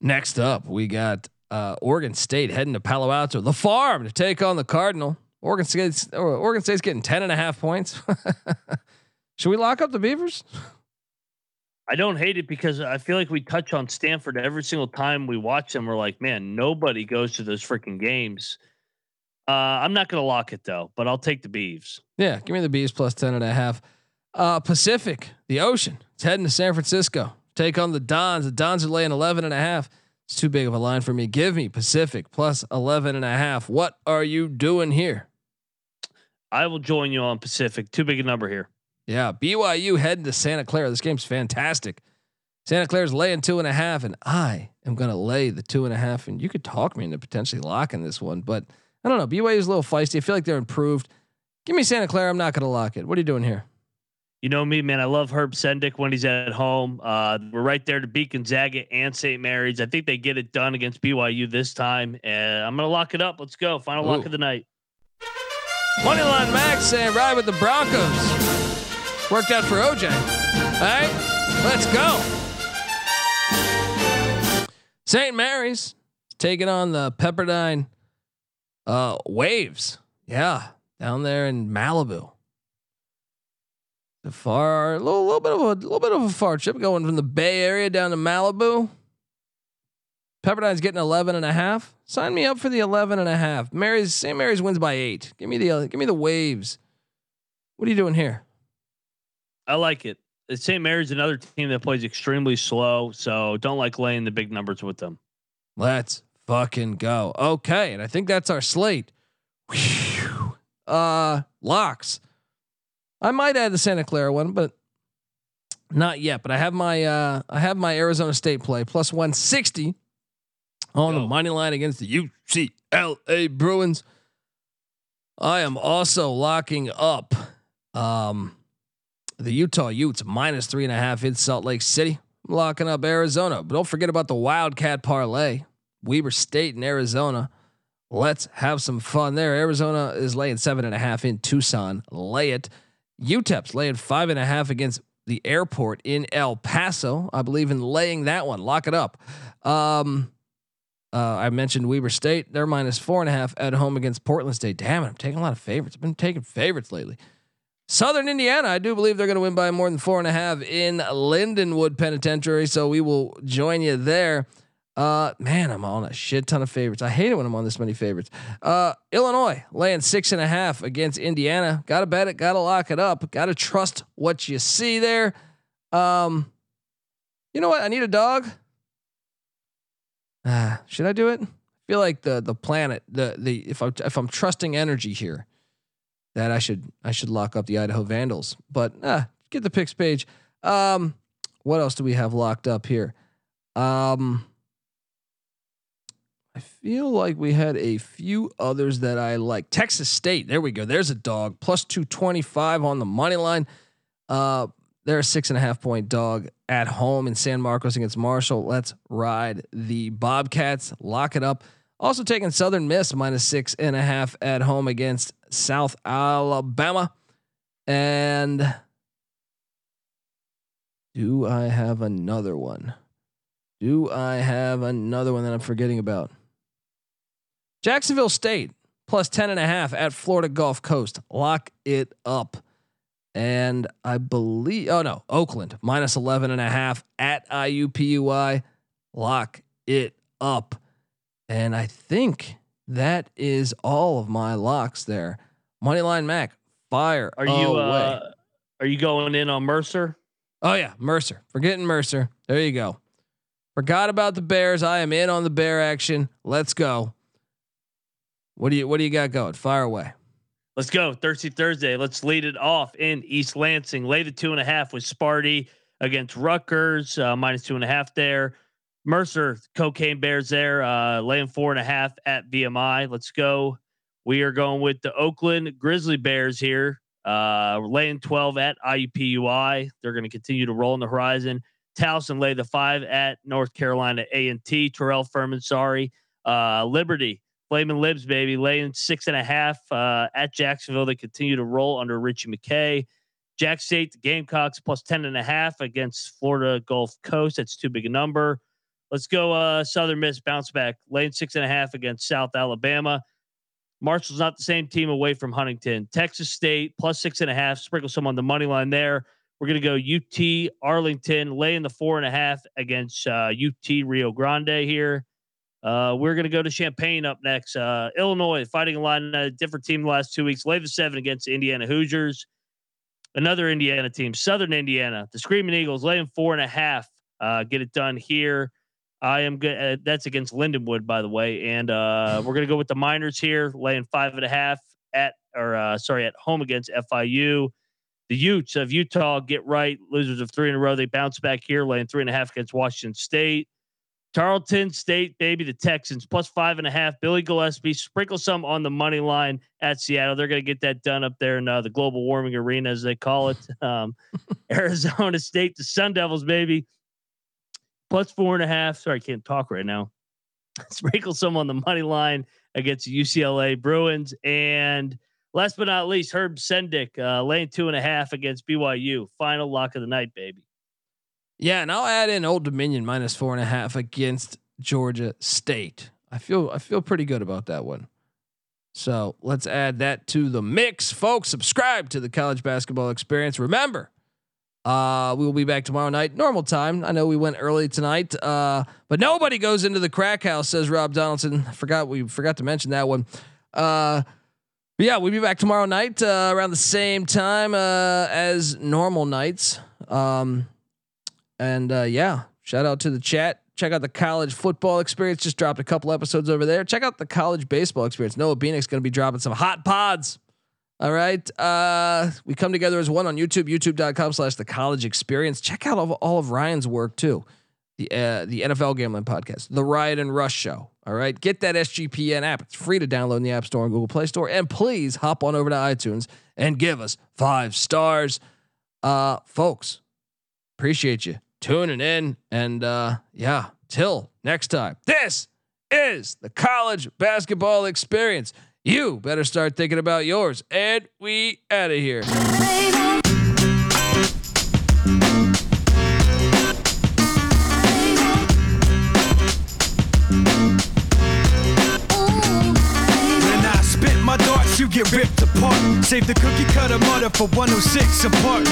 S1: Next up, we got uh, Oregon State heading to Palo Alto, the farm to take on the Cardinal. Oregon State's Oregon State's getting 10 and a half points. (laughs) Should we lock up the Beavers?
S7: I don't hate it because I feel like we touch on Stanford every single time we watch them. We're like, man, nobody goes to those freaking games. Uh, I'm not going to lock it though, but I'll take the Beavs.
S1: Yeah, give me the Beavs plus 10 and a half. Uh, Pacific, the ocean, it's heading to San Francisco. Take on the Dons. The Dons are laying 11 and a half. It's too big of a line for me. Give me Pacific plus 11 and a half. What are you doing here?
S7: I will join you on Pacific. Too big a number here.
S1: Yeah, BYU heading to Santa Clara. This game's fantastic. Santa Clara's laying two and a half, and I am going to lay the two and a half. And you could talk me into potentially locking this one, but I don't know. BYU's a little feisty. I feel like they're improved. Give me Santa Clara. I'm not going to lock it. What are you doing here?
S7: You know me, man. I love Herb Sendek when he's at home. Uh, we're right there to beat Gonzaga and St. Mary's. I think they get it done against BYU this time, and I'm going to lock it up. Let's go. Final
S1: Ooh.
S7: lock of the night.
S1: Moneyline Max saying ride with the Broncos. Worked out for OJ. All right, let's go. St. Mary's taking on the Pepperdine uh, Waves. Yeah, down there in Malibu. The far, a little, little bit of a little bit of a far trip going from the Bay Area down to Malibu. Pepperdine's getting 11 and a half. Sign me up for the 11 and a half. Mary's St. Mary's wins by 8. Give me the give me the Waves. What are you doing here?
S7: I like it. St. Mary's another team that plays extremely slow, so don't like laying the big numbers with them.
S1: Let's fucking go. Okay, and I think that's our slate. Whew. Uh locks. I might add the Santa Clara one, but not yet. But I have my uh I have my Arizona State play plus 160 on
S7: Go.
S1: the money line against the UCLA Bruins. I am also locking up um the Utah Utes minus three and a half in Salt Lake City. I'm locking up Arizona. But don't forget about the Wildcat parlay. Weber State and Arizona. Let's have some fun there. Arizona is laying seven and a half in Tucson. Lay it. UTEP's laying five and a half against the airport in El Paso. I believe in laying that one. Lock it up. Um, uh, I mentioned Weber State. They're minus four and a half at home against Portland State. Damn it, I'm taking a lot of favorites. I've been taking favorites lately. Southern Indiana, I do believe they're going to win by more than four and a half in Lindenwood Penitentiary. So we will join you there. Uh, man, I'm on a shit ton of favorites. I hate it when I'm on this many favorites. Uh, Illinois laying six and a half against Indiana. Got to bet it. Got to lock it up. Got to trust what you see there. Um, you know what? I need a dog. Ah, should I do it? I feel like the the planet the the if I if I'm trusting energy here, that I should I should lock up the Idaho Vandals. But ah, get the picks page. Um, what else do we have locked up here? Um, I feel like we had a few others that I like. Texas State, there we go. There's a dog plus two twenty five on the money line. Uh, they're a six and a half point dog at home in San Marcos against Marshall. Let's ride the Bobcats. Lock it up. Also taking Southern Miss minus six and a half at home against South Alabama. And do I have another one? Do I have another one that I'm forgetting about? Jacksonville State plus 10 and a half at Florida Gulf Coast. Lock it up. And I believe, oh no, Oakland minus 11 and a half at IUPUI. lock it up. And I think that is all of my locks there. Moneyline Mac, fire.
S7: Are you
S1: away.
S7: uh, are you going in on Mercer?
S1: Oh yeah, Mercer. Forgetting Mercer. There you go. Forgot about the Bears. I am in on the Bear action. Let's go. What do you What do you got going? Fire away.
S7: Let's go. Thirsty Thursday. Let's lead it off in East Lansing. Lay the two and a half with Sparty against Rutgers, uh, minus two and a half there. Mercer, Cocaine Bears there, uh, laying four and a half at VMI. Let's go. We are going with the Oakland Grizzly Bears here. Uh, laying 12 at IUPUI. They're going to continue to roll on the horizon. Towson lay the five at North Carolina A&T. Terrell Furman, sorry. Uh, Liberty, Flaming Libs, baby, laying six and a half uh, at Jacksonville. They continue to roll under Ritchie McKay. Jack State, the Gamecocks plus 10 and a half against Florida Gulf Coast. That's too big a number. Let's go uh, Southern Miss bounce back, laying six and a half against South Alabama. Marshall's not the same team away from Huntington. Texas State plus six and a half. Sprinkle some on the money line there. We're going to go UT Arlington, laying the four and a half against uh, UT Rio Grande here. Uh, we're going to go to Champaign up next. Uh, Illinois Fighting Illini, a different team the last two weeks. Lay the seven against Indiana Hoosiers. Another Indiana team, Southern Indiana, the Screaming Eagles, laying four and a half. Uh, get it done here. I am good. Uh, that's against Lindenwood, by the way. And uh, (sighs) we're going to go with the Miners here, laying five and a half at, or uh, sorry, at home against FIU. The Utes of Utah get right. Losers of three in a row. They bounce back here, laying three and a half against Washington State. Tarleton State, baby, the Texans plus five and a half. Billy Gillispie sprinkle some on the money line at Seattle. They're going to get that done up there in uh, the global warming arena, as they call it. (laughs) Um, Arizona State, the Sun Devils, baby, plus four and a half. Sorry, I can't talk right now. (laughs) sprinkle some on the money line against UCLA Bruins. And last but not least, Herb Sendek, uh, laying two and a half against BYU. Final lock of the night, baby.
S1: Yeah, and I'll add in Old Dominion minus four and a half against Georgia State. I feel I feel pretty good about that one. So let's add that to the mix, folks. Subscribe to the college basketball experience. Remember, uh, we will be back tomorrow night, normal time. I know we went early tonight, uh, but nobody goes into the crack house, says Rob Donaldson. I forgot we forgot to mention that one. Uh, but yeah, we'll be back tomorrow night uh, around the same time uh, as normal nights. Um, and uh, yeah, shout out to the chat. Check out the college football experience. Just dropped a couple episodes over there. Check out the college baseball experience. Noah Beanick's going to be dropping some hot pods. All right. Uh, we come together as one on YouTube, youtube.com slash the college experience. Check out all of, all of Ryan's work too. The uh, the NFL gambling podcast, the Riot and Rush show. All right. Get that SGPN app. It's free to download in the App Store and Google Play Store. And please hop on over to iTunes and give us five stars. Uh, folks, appreciate you tuning in. And uh, yeah, till next time, this is the college basketball experience. You better start thinking about yours. And we out of here.
S5: Save the cookie cutter mother for 106 apart.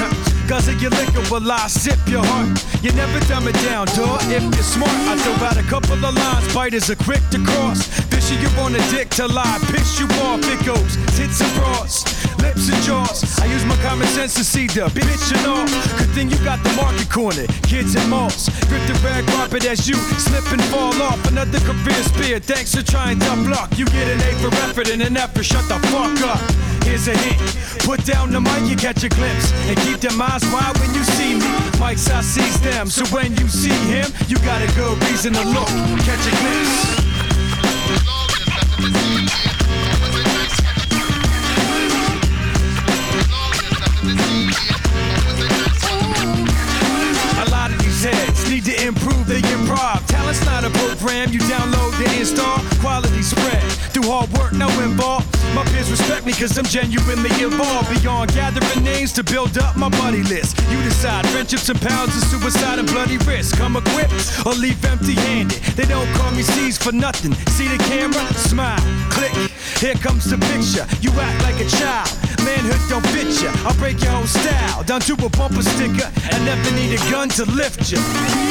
S5: Guzzle your liquor while I sip your heart. You never dumb it down, dog. If you're smart, I throw out a couple of lines. Biters are quick to cross. Fishy you on a dick till I piss you off. It goes tits and bras, lips and jaws. I use my common sense to see the bitch and all. Good thing you got the market corner. Kids and malls. Grip the red carpet as you slip and fall off. Another career spear. Thanks for trying to block. You get an A for effort and an F for shut the fuck up. Here's a hint. Put down the mic, you catch a glimpse. And keep them eyes wide when you see me. Mike's I sees them. So when you see him, you got a good reason to look. Catch a glimpse. Their improv. Talent's not a program you download to install. Quality spread through hard work, no involved. My peers respect me cause I'm genuinely involved. Beyond gathering names to build up my buddy list. You decide friendships and pounds of suicide and bloody risk. Come equipped or leave empty handed. They don't call me C's for nothing. See the camera? Smile. Click. Here comes the picture. You act like a child. Manhood don't fit ya. I'll break your whole style down to a bumper sticker and never need a gun to lift ya.